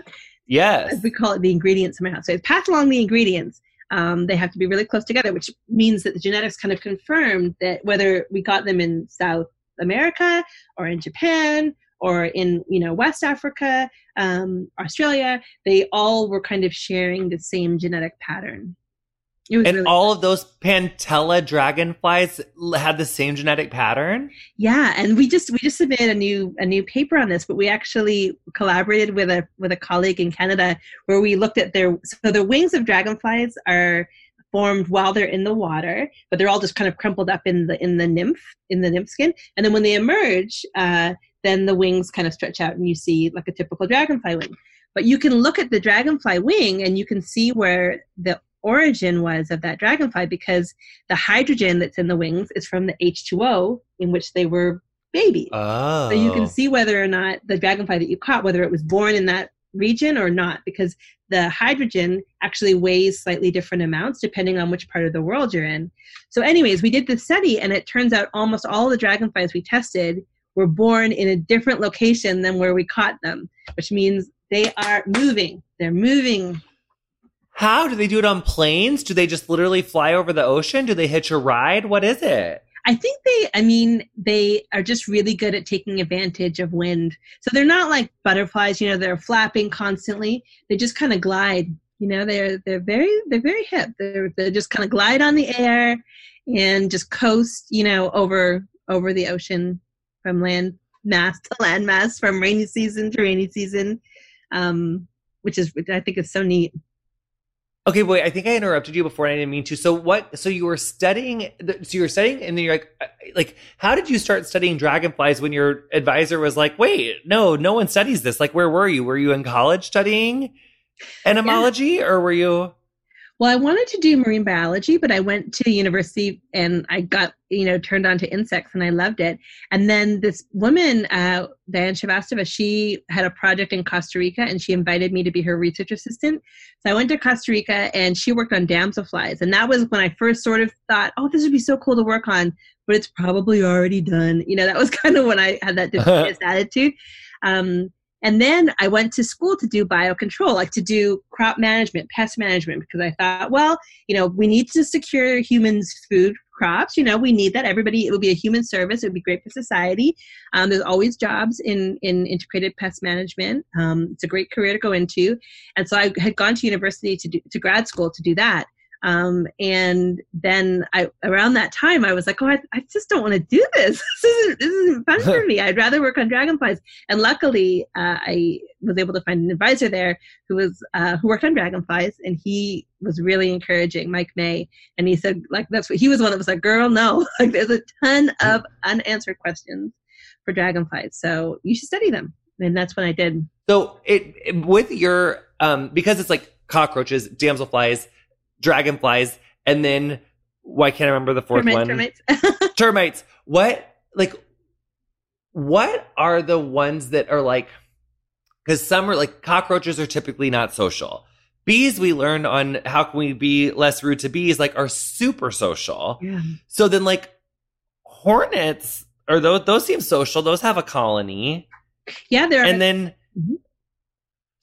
Yes. As we call it the ingredients somehow. So it's pass along the ingredients. Um, they have to be really close together, which means that the genetics kind of confirmed that whether we got them in South America or in Japan or in you know West Africa, um, Australia, they all were kind of sharing the same genetic pattern. and really all fun. of those Pantala dragonflies had the same genetic pattern. Yeah, and we just we just submitted a new a new paper on this, but we actually collaborated with a with a colleague in Canada where we looked at their so the wings of dragonflies are formed while they're in the water, but they're all just kind of crumpled up in the in the nymph in the nymph skin, and then when they emerge, uh, then the wings kind of stretch out, and you see like a typical dragonfly wing. But you can look at the dragonfly wing, and you can see where the origin was of that dragonfly because the hydrogen that's in the wings is from the H2O in which they were babies. Oh. So you can see whether or not the dragonfly that you caught, whether it was born in that region or not, because the hydrogen actually weighs slightly different amounts depending on which part of the world you're in. So, anyways, we did the study, and it turns out almost all the dragonflies we tested were born in a different location than where we caught them, which means they are moving. They're moving how do they do it on planes? Do they just literally fly over the ocean? Do they hitch a ride? What is it? I think they, I mean, they are just really good at taking advantage of wind. So they're not like butterflies, you know, they're flapping constantly. They just kind of glide. You know, they're they're very they're very hip. They're they just kind of glide on the air and just coast, you know, over over the ocean from land mass to land mass, from rainy season to rainy season, um, which is which I think is so neat. Okay, wait. I think I interrupted you before, and I didn't mean to. So what? So you were studying. So you were studying, and then you're like, uh, like, how did you start studying dragonflies when your advisor was like, "Wait, no, no one studies this." Like, where were you? Were you in college studying entomology, yeah. or were you? Well, I wanted to do marine biology, but I went to university and I got, you know, turned on to insects and I loved it. And then this woman, uh, Diane Srivastava, she had a project in Costa Rica and she invited me to be her research assistant. So I went to Costa Rica and she worked on damselflies. And that was when I first sort of thought, oh, this would be so cool to work on, but it's probably already done. You know, that was [laughs] kind of when I had that [laughs] attitude. Um, and then I went to school to do biocontrol, like to do crop management, pest management, because I thought, well, you know, we need to secure humans' food crops. You know, we need that. Everybody, it would be a human service. It would be great for society. Um, there's always jobs in in integrated pest management. Um, it's a great career to go into. And so I had gone to university to do to grad school to do that. Um, and then I, around that time, I was like, oh, I, I just don't want to do this. [laughs] This isn't, this isn't fun for [laughs] me. I'd rather work on dragonflies. And luckily, uh, I was able to find an advisor there who was uh, who worked on dragonflies, and he was really encouraging, Mike May. And he said, like, that's what he was one that was like, girl, no, [laughs] like, there's a ton of unanswered questions for dragonflies, so you should study them. And that's what I did. So it, it with your um because it's like cockroaches, damselflies dragonflies, and then why can't I remember the fourth one? Termites. [laughs] termites. What like what are the ones that are like because some are like cockroaches are typically not social. Bees we learned on how can we be less rude to bees like are super social. Yeah. So then like hornets or those those seem social. Those have a colony. Yeah, there. And then mm-hmm.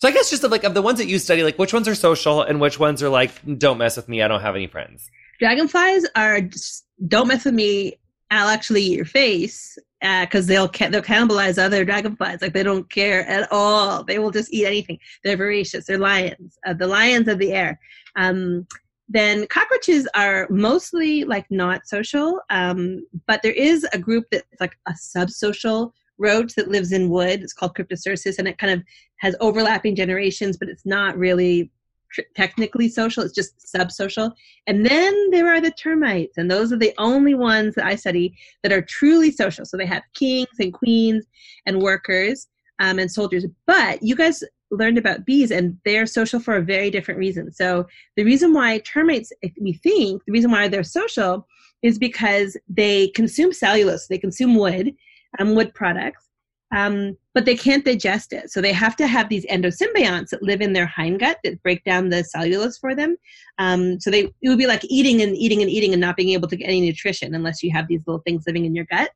So I guess just of like of the ones that you study, like which ones are social and which ones are like, don't mess with me, I don't have any friends. Dragonflies are just, don't mess with me. I'll actually eat your face because uh, they'll they'll cannibalize other dragonflies. Like they don't care at all. They will just eat anything. They're voracious. They're lions. Uh, the lions of the air. Um, then cockroaches are mostly like not social, um, but there is a group that's like a subsocial roach that lives in wood. It's called Cryptocercus, and it kind of has overlapping generations, but it's not really tr- technically social. It's just subsocial. And then there are the termites, and those are the only ones that I study that are truly social. So they have kings and queens and workers um, and soldiers. But you guys learned about bees, and they're social for a very different reason. So the reason why termites, we think, the reason why they're social is because they consume cellulose, they consume wood, um, wood products, um, but they can't digest it. So they have to have these endosymbionts that live in their hindgut that break down the cellulose for them. Um, so they it would be like eating and eating and eating and not being able to get any nutrition unless you have these little things living in your gut.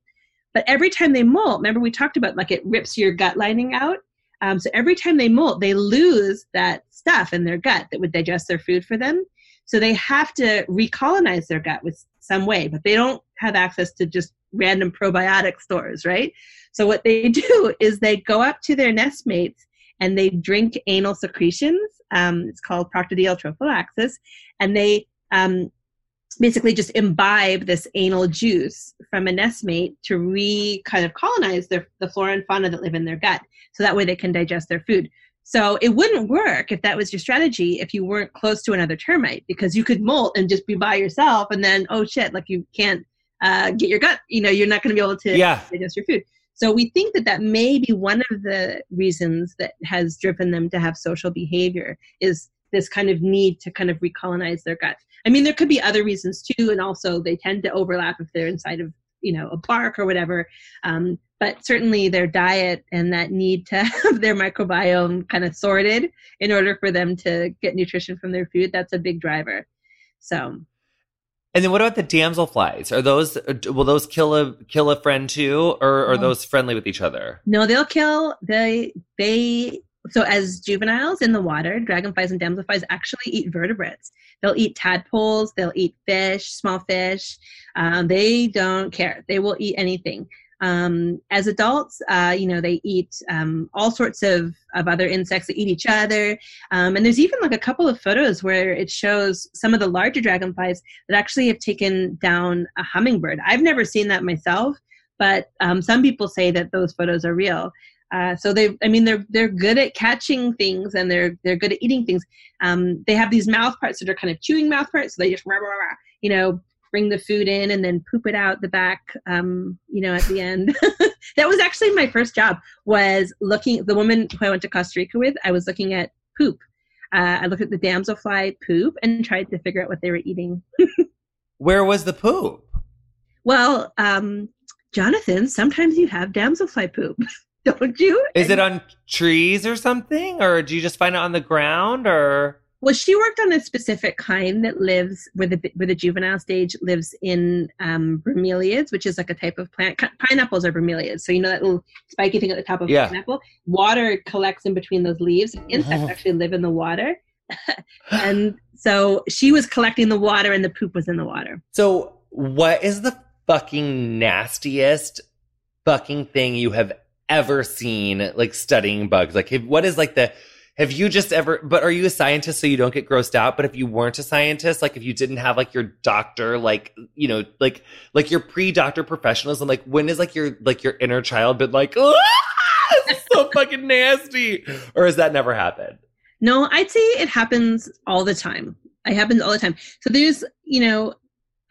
But every time they molt, remember we talked about like it rips your gut lining out. Um, so every time they molt, they lose that stuff in their gut that would digest their food for them. So they have to recolonize their gut with some way, but they don't have access to just random probiotic stores, right? So what they [laughs] do is they go up to their nest mates and they drink anal secretions. Um, it's called proctodeal trophallaxis, and they um, basically just imbibe this anal juice from a nestmate to re kind of colonize their, the flora and fauna that live in their gut. So that way they can digest their food. So it wouldn't work if that was your strategy if you weren't close to another termite because you could molt and just be by yourself and then oh shit like you can't uh, get your gut you know you're not going to be able to Yeah. digest your food. So we think that that may be one of the reasons that has driven them to have social behavior is this kind of need to kind of recolonize their gut. I mean, there could be other reasons too, and also they tend to overlap if they're inside of you know a bark or whatever. Um, but certainly their diet and that need to [laughs] have their microbiome kind of sorted in order for them to get nutrition from their food that's a big driver. So And then what about the damselflies? Are those will those kill a kill a friend too, or are No. those friendly with each other? No, they'll kill. They they so as juveniles in the water, dragonflies and damselflies actually eat vertebrates. They'll eat tadpoles. They'll eat fish, small fish. Um, they don't care. They will eat anything. Um, as adults, uh, you know, they eat um, all sorts of, of other insects that eat each other. Um, and there's even like a couple of photos where it shows some of the larger dragonflies that actually have taken down a hummingbird. I've never seen that myself, but um, some people say that those photos are real. Uh, so they, I mean, they're they're good at catching things and they're they're good at eating things. Um, they have these mouth parts that are kind of chewing mouth parts, so they just rah, rah, rah, you know bring the food in and then poop it out the back. Um, you know, at the end. [laughs] that was actually my first job was looking. The woman who I went to Costa Rica with, I was looking at poop. Uh, I looked at the damselfly poop and tried to figure out what they were eating. [laughs] Where was the poop? Well, um, Jonathan, sometimes you have damselfly poop, [laughs] don't you? Is it on trees or something, or do you just find it on the ground, or Well, she worked on a specific kind that lives where the where the juvenile stage lives in um, bromeliads, which is like a type of plant. Pineapples are bromeliads, so you know that little spiky thing at the top of Yeah. a pineapple. Water collects in between those leaves. Insects Oh. actually live in the water, [laughs] and so she was collecting the water, and the poop was in the water. So, what is the fucking nastiest fucking thing you have ever seen, like studying bugs? Like, if, what is like the, have you just ever, but are you a scientist so you don't get grossed out? But if you weren't a scientist, like if you didn't have like your doctor, like, you know, like, like your pre doctor professionalism, like when is like your, like your inner child been like, ah, so [laughs] fucking nasty? Or has that never happened? No, I'd say it happens all the time. It happens all the time. So there's, you know,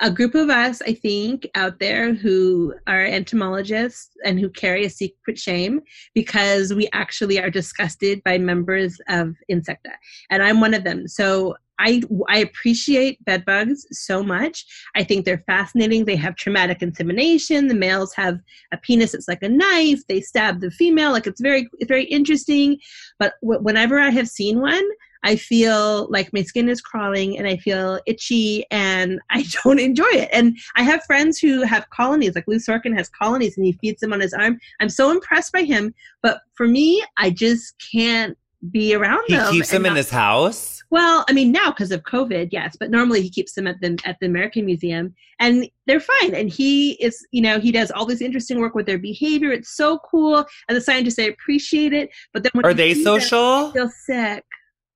a group of us, I think, out there who are entomologists and who carry a secret shame because we actually are disgusted by members of Insecta. And I'm one of them. So I, I appreciate bed bugs so much. I think they're fascinating. They have traumatic insemination. The males have a penis that's like a knife. They stab the female. Like it's very, it's very interesting. But whenever I have seen one, I feel like my skin is crawling and I feel itchy and [laughs] I don't enjoy it. And I have friends who have colonies, like Lou Sorkin has colonies and he feeds them on his arm. I'm so impressed by him. But for me, I just can't be around He them. He keeps them in not- his house. well, I mean now because of COVID, yes, but normally he keeps them at the at the American Museum, and they're fine. And he is, you know, he does all this interesting work with their behavior. It's so cool, and the scientists they appreciate it. But then when Are they them, social? I feel sick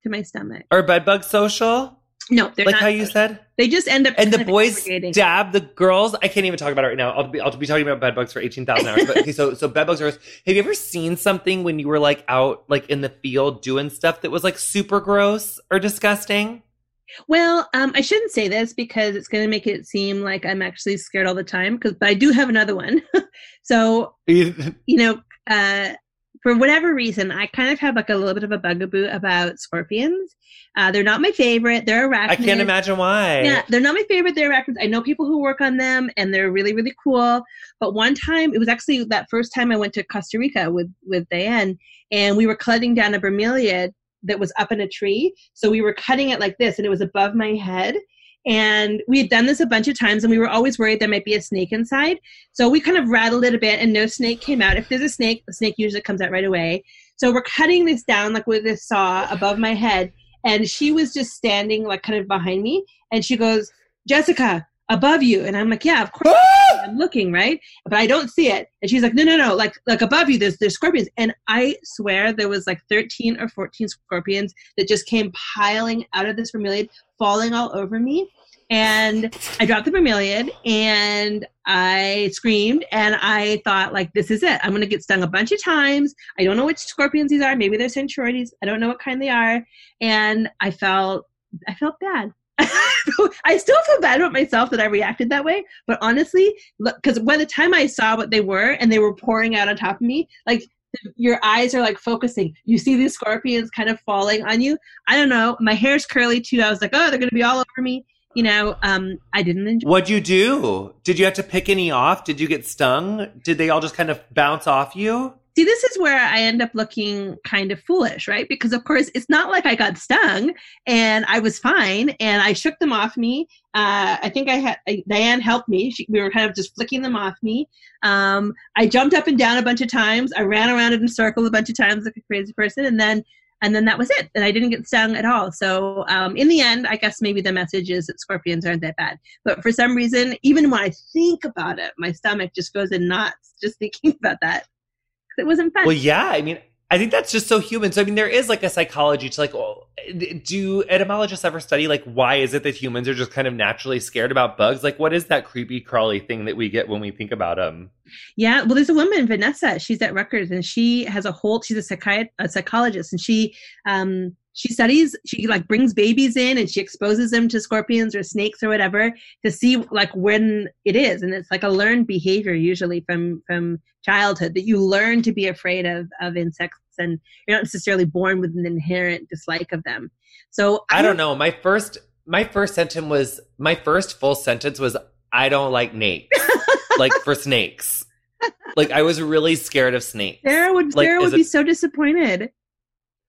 to my stomach. Are bedbugs social? No, they're like not. how you said? They just end up And the boys stab the girls. I can't even talk about it right now. I'll be, I'll be talking about bed bugs for 18,000 hours. But okay, so, so bed bugs are, have you ever seen something when you were like out, like in the field doing stuff that was like super gross or disgusting? Well, um, I shouldn't say this because it's going to make it seem like I'm actually scared all the time. Because, but I do have another one. [laughs] so [laughs] you know, uh, for whatever reason, I kind of have like a little bit of a bugaboo about scorpions. Uh, they're not my favorite. They're arachnids. I can't imagine why. Yeah, they're not my favorite. They're arachnids. I know people who work on them, and they're really, really cool. But one time, it was actually that first time I went to Costa Rica with with Diane, and we were cutting down a bromeliad that was up in a tree. So we were cutting it like this, and it was above my head. And we had done this a bunch of times, and we were always worried there might be a snake inside. So we kind of rattled it a bit, and no snake came out. If there's a snake, the snake usually comes out right away. So we're cutting this down like with this saw above my head, and she was just standing like kind of behind me, and she goes, "Jessica, above you," and I'm like, "Yeah, of course." Ah! I'm looking right, but I don't see it. And she's like, no, no, no, like like above you, there's there's scorpions. And I swear there was like 13 or 14 scorpions that just came piling out of this vermilion, falling all over me. And I dropped the bromeliad and I screamed and I thought like this is it. I'm gonna get stung a bunch of times. I don't know which scorpions these are. Maybe they're Centruroides. I don't know what kind they are. And I felt I felt bad. [laughs] I still feel bad about myself that I reacted that way. But honestly, because by the time I saw what they were and they were pouring out on top of me, like your eyes are like focusing. You see these scorpions kind of falling on you. I don't know. My hair's curly too. I was like, oh, they're going to be all over me you know, um, I didn't enjoy. What'd you do? Did you have to pick any off? Did you get stung? Did they all just kind of bounce off you? See, this is where I end up looking kind of foolish, right? Because of course, it's not like I got stung and I was fine, and I shook them off me. Uh, I think I had uh, Diane helped me. She, we were kind of just flicking them off me. Um, I jumped up and down a bunch of times. I ran around in a circle a bunch of times like a crazy person, and then and then that was it and i didn't get stung at all so um, in the end i guess maybe the message is that scorpions aren't that bad but for some reason even when i think about it my stomach just goes in knots just [laughs] thinking about that it wasn't fun well yeah i mean I think that's just so human. So I mean, there is like a psychology to like, oh, do etymologists ever study like why is it that humans are just kind of naturally scared about bugs? Like, what is that creepy crawly thing that we get when we think about them? Yeah, well, there's a woman, Vanessa. She's at Rutgers, and she has a whole. She's a psychiatrist, a psychologist, and she um she studies she like brings babies in and she exposes them to scorpions or snakes or whatever to see like when it is and it's like a learned behavior usually from from childhood that you learn to be afraid of of insects and you're not necessarily born with an inherent dislike of them so i, I don't know my first my first sentence was my first full sentence was i don't like snakes [laughs] like for snakes like i was really scared of snakes sarah would like, sarah would be so disappointed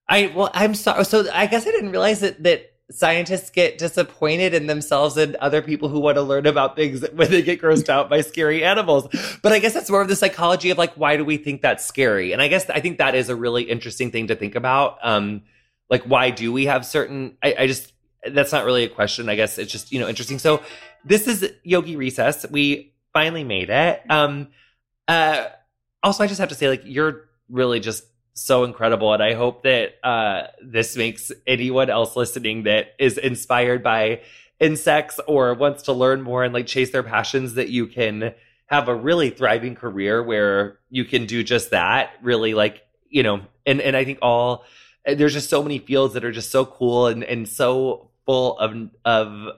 I well, I'm sorry. So I guess I didn't realize that that scientists get disappointed in themselves and other people who want to learn about things when they get grossed out by scary animals. But I guess that's more of the psychology of like why do we think that's scary? And I guess I think that is a really interesting thing to think about. Um, like why do we have certain? I, I just that's not really a question. I guess it's just you know interesting. So this is Yogi Recess. We finally made it. Um, uh, also, I just have to say like you're really just so incredible. And I hope that uh, this makes anyone else listening that is inspired by insects or wants to learn more and like chase their passions that you can have a really thriving career where you can do just that. Really, like, you know, and, and I think all there's just so many fields that are just so cool and, and so full of of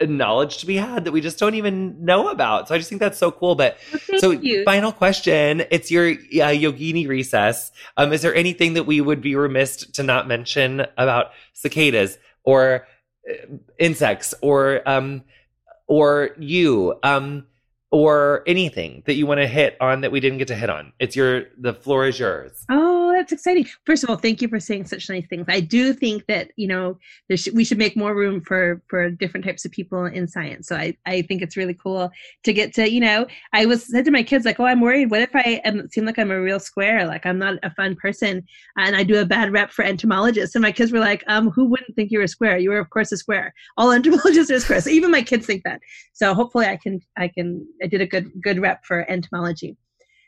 knowledge to be had that we just don't even know about. So I just think that's so cool. But well, so you. final question, it's your uh, Yogini recess. Um, is there anything that we would be remiss to not mention about cicadas or uh, insects or, um, or you, um, or anything that you want to hit on that we didn't get to hit on? It's your, the floor is yours. Oh, that's exciting. First of all, thank you for saying such nice things. I do think that you know sh- we should make more room for for different types of people in science. So I I think it's really cool to get to you know I was said to my kids like, oh, I'm worried. What if I am, seem like I'm a real square? Like I'm not a fun person, and I do a bad rep for entomologists. And my kids were like, um, who wouldn't think you were a square? You were of course a square. All [laughs] entomologists are squares. So even my kids think that. So hopefully I can I can I did a good good rep for entomology.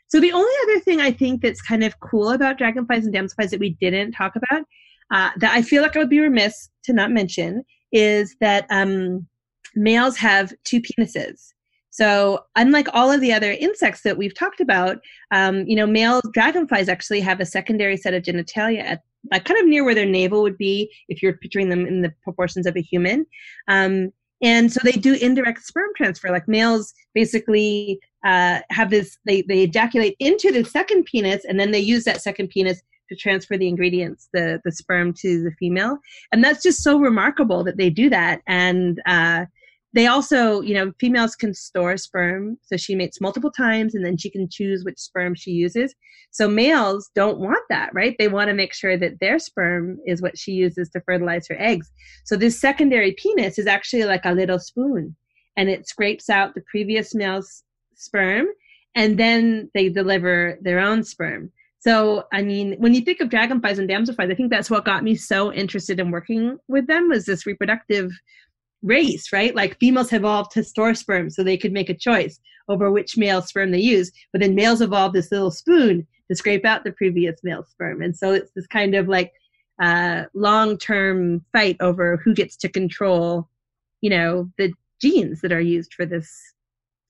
So the only other thing I think that's kind of cool about dragonflies and damselflies that we didn't talk about, uh, that I feel like I would be remiss to not mention, is that um, males have two penises. So unlike all of the other insects that we've talked about, um, you know, male dragonflies actually have a secondary set of genitalia at like kind of near where their navel would be if you're picturing them in the proportions of a human. Um, and so they do indirect sperm transfer. Like males basically uh, have this, they, they ejaculate into the second penis and then they use that second penis to transfer the ingredients, the, the sperm to the female. And that's just so remarkable that they do that. And uh, they also, you know, females can store sperm. So she mates multiple times and then she can choose which sperm she uses. So males don't want that, right? They want to make sure that their sperm is what she uses to fertilize her eggs. So this secondary penis is actually like a little spoon and it scrapes out the previous male's sperm and then they deliver their own sperm. So, I mean, when you think of dragonflies and damselflies, I think that's what got me so interested in working with them was this reproductive race, right? Like females evolved to store sperm so they could make a choice over which male sperm they use. But then males evolved this little spoon to scrape out the previous male sperm. And so it's this kind of like uh, long term fight over who gets to control, you know, the genes that are used for this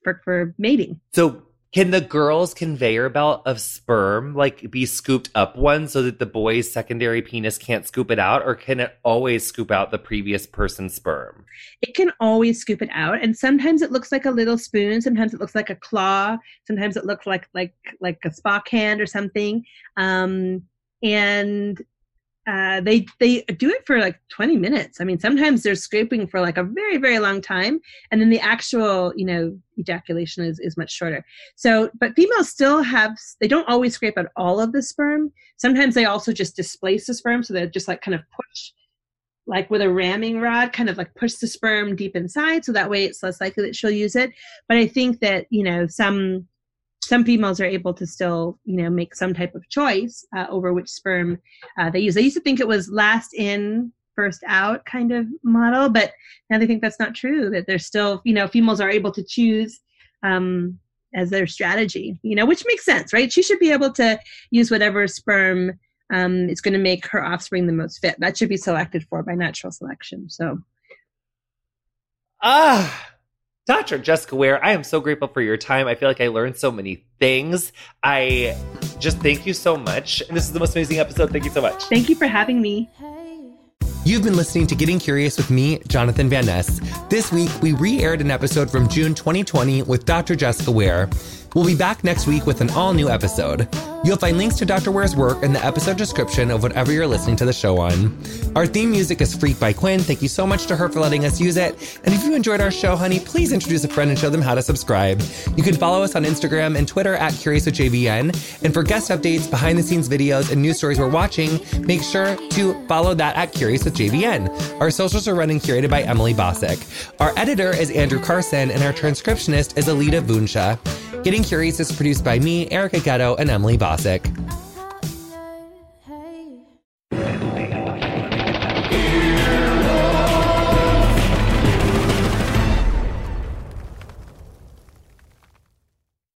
for, for mating. So can the girl's conveyor belt of sperm like be scooped up one so that the boy's secondary penis can't scoop it out, or can it always scoop out the previous person's sperm? It can always scoop it out, and sometimes it looks like a little spoon. Sometimes it looks like a claw. Sometimes it looks like like like a Spock hand or something. Um, and uh, they they do it for like 20 minutes. I mean, sometimes they're scraping for like a very very long time, and then the actual you know ejaculation is is much shorter. So, but females still have they don't always scrape out all of the sperm. Sometimes they also just displace the sperm, so they're just like kind of push, like with a ramming rod, kind of like push the sperm deep inside, so that way it's less likely that she'll use it. But I think that you know some some females are able to still, you know, make some type of choice uh, over which sperm uh, they use. I used to think it was last in, first out kind of model, but now they think that's not true. That there's still, you know, females are able to choose um, as their strategy, you know, which makes sense, right? She should be able to use whatever sperm um, is going to make her offspring the most fit. That should be selected for by natural selection. So, ah Dr. Jessica Ware, I am so grateful for your time. I feel like I learned so many things. I just thank you so much. And this is the most amazing episode. Thank you so much. Thank you for having me. You've been listening to Getting Curious with me, Jonathan Van Ness. This week, we re aired an episode from June 2020 with Dr. Jessica Ware. We'll be back next week with an all new episode. You'll find links to Dr. Ware's work in the episode description of whatever you're listening to the show on. Our theme music is Freak by Quiñ. Thank you so much to her for letting us use it. And if you enjoyed our show, honey, please introduce a friend and show them how to subscribe. You can follow us on Instagram and Twitter at Curious with JVN. And for guest updates, behind the scenes videos, and news stories we're watching, make sure to follow that at Curious with JVN. Our socials are run and curated by Emily Bossak. Our editor is Andrew Carson, and our transcriptionist is Alita Vunsha. Getting Curious is produced by me, Erica Getto, and Emily Bossak.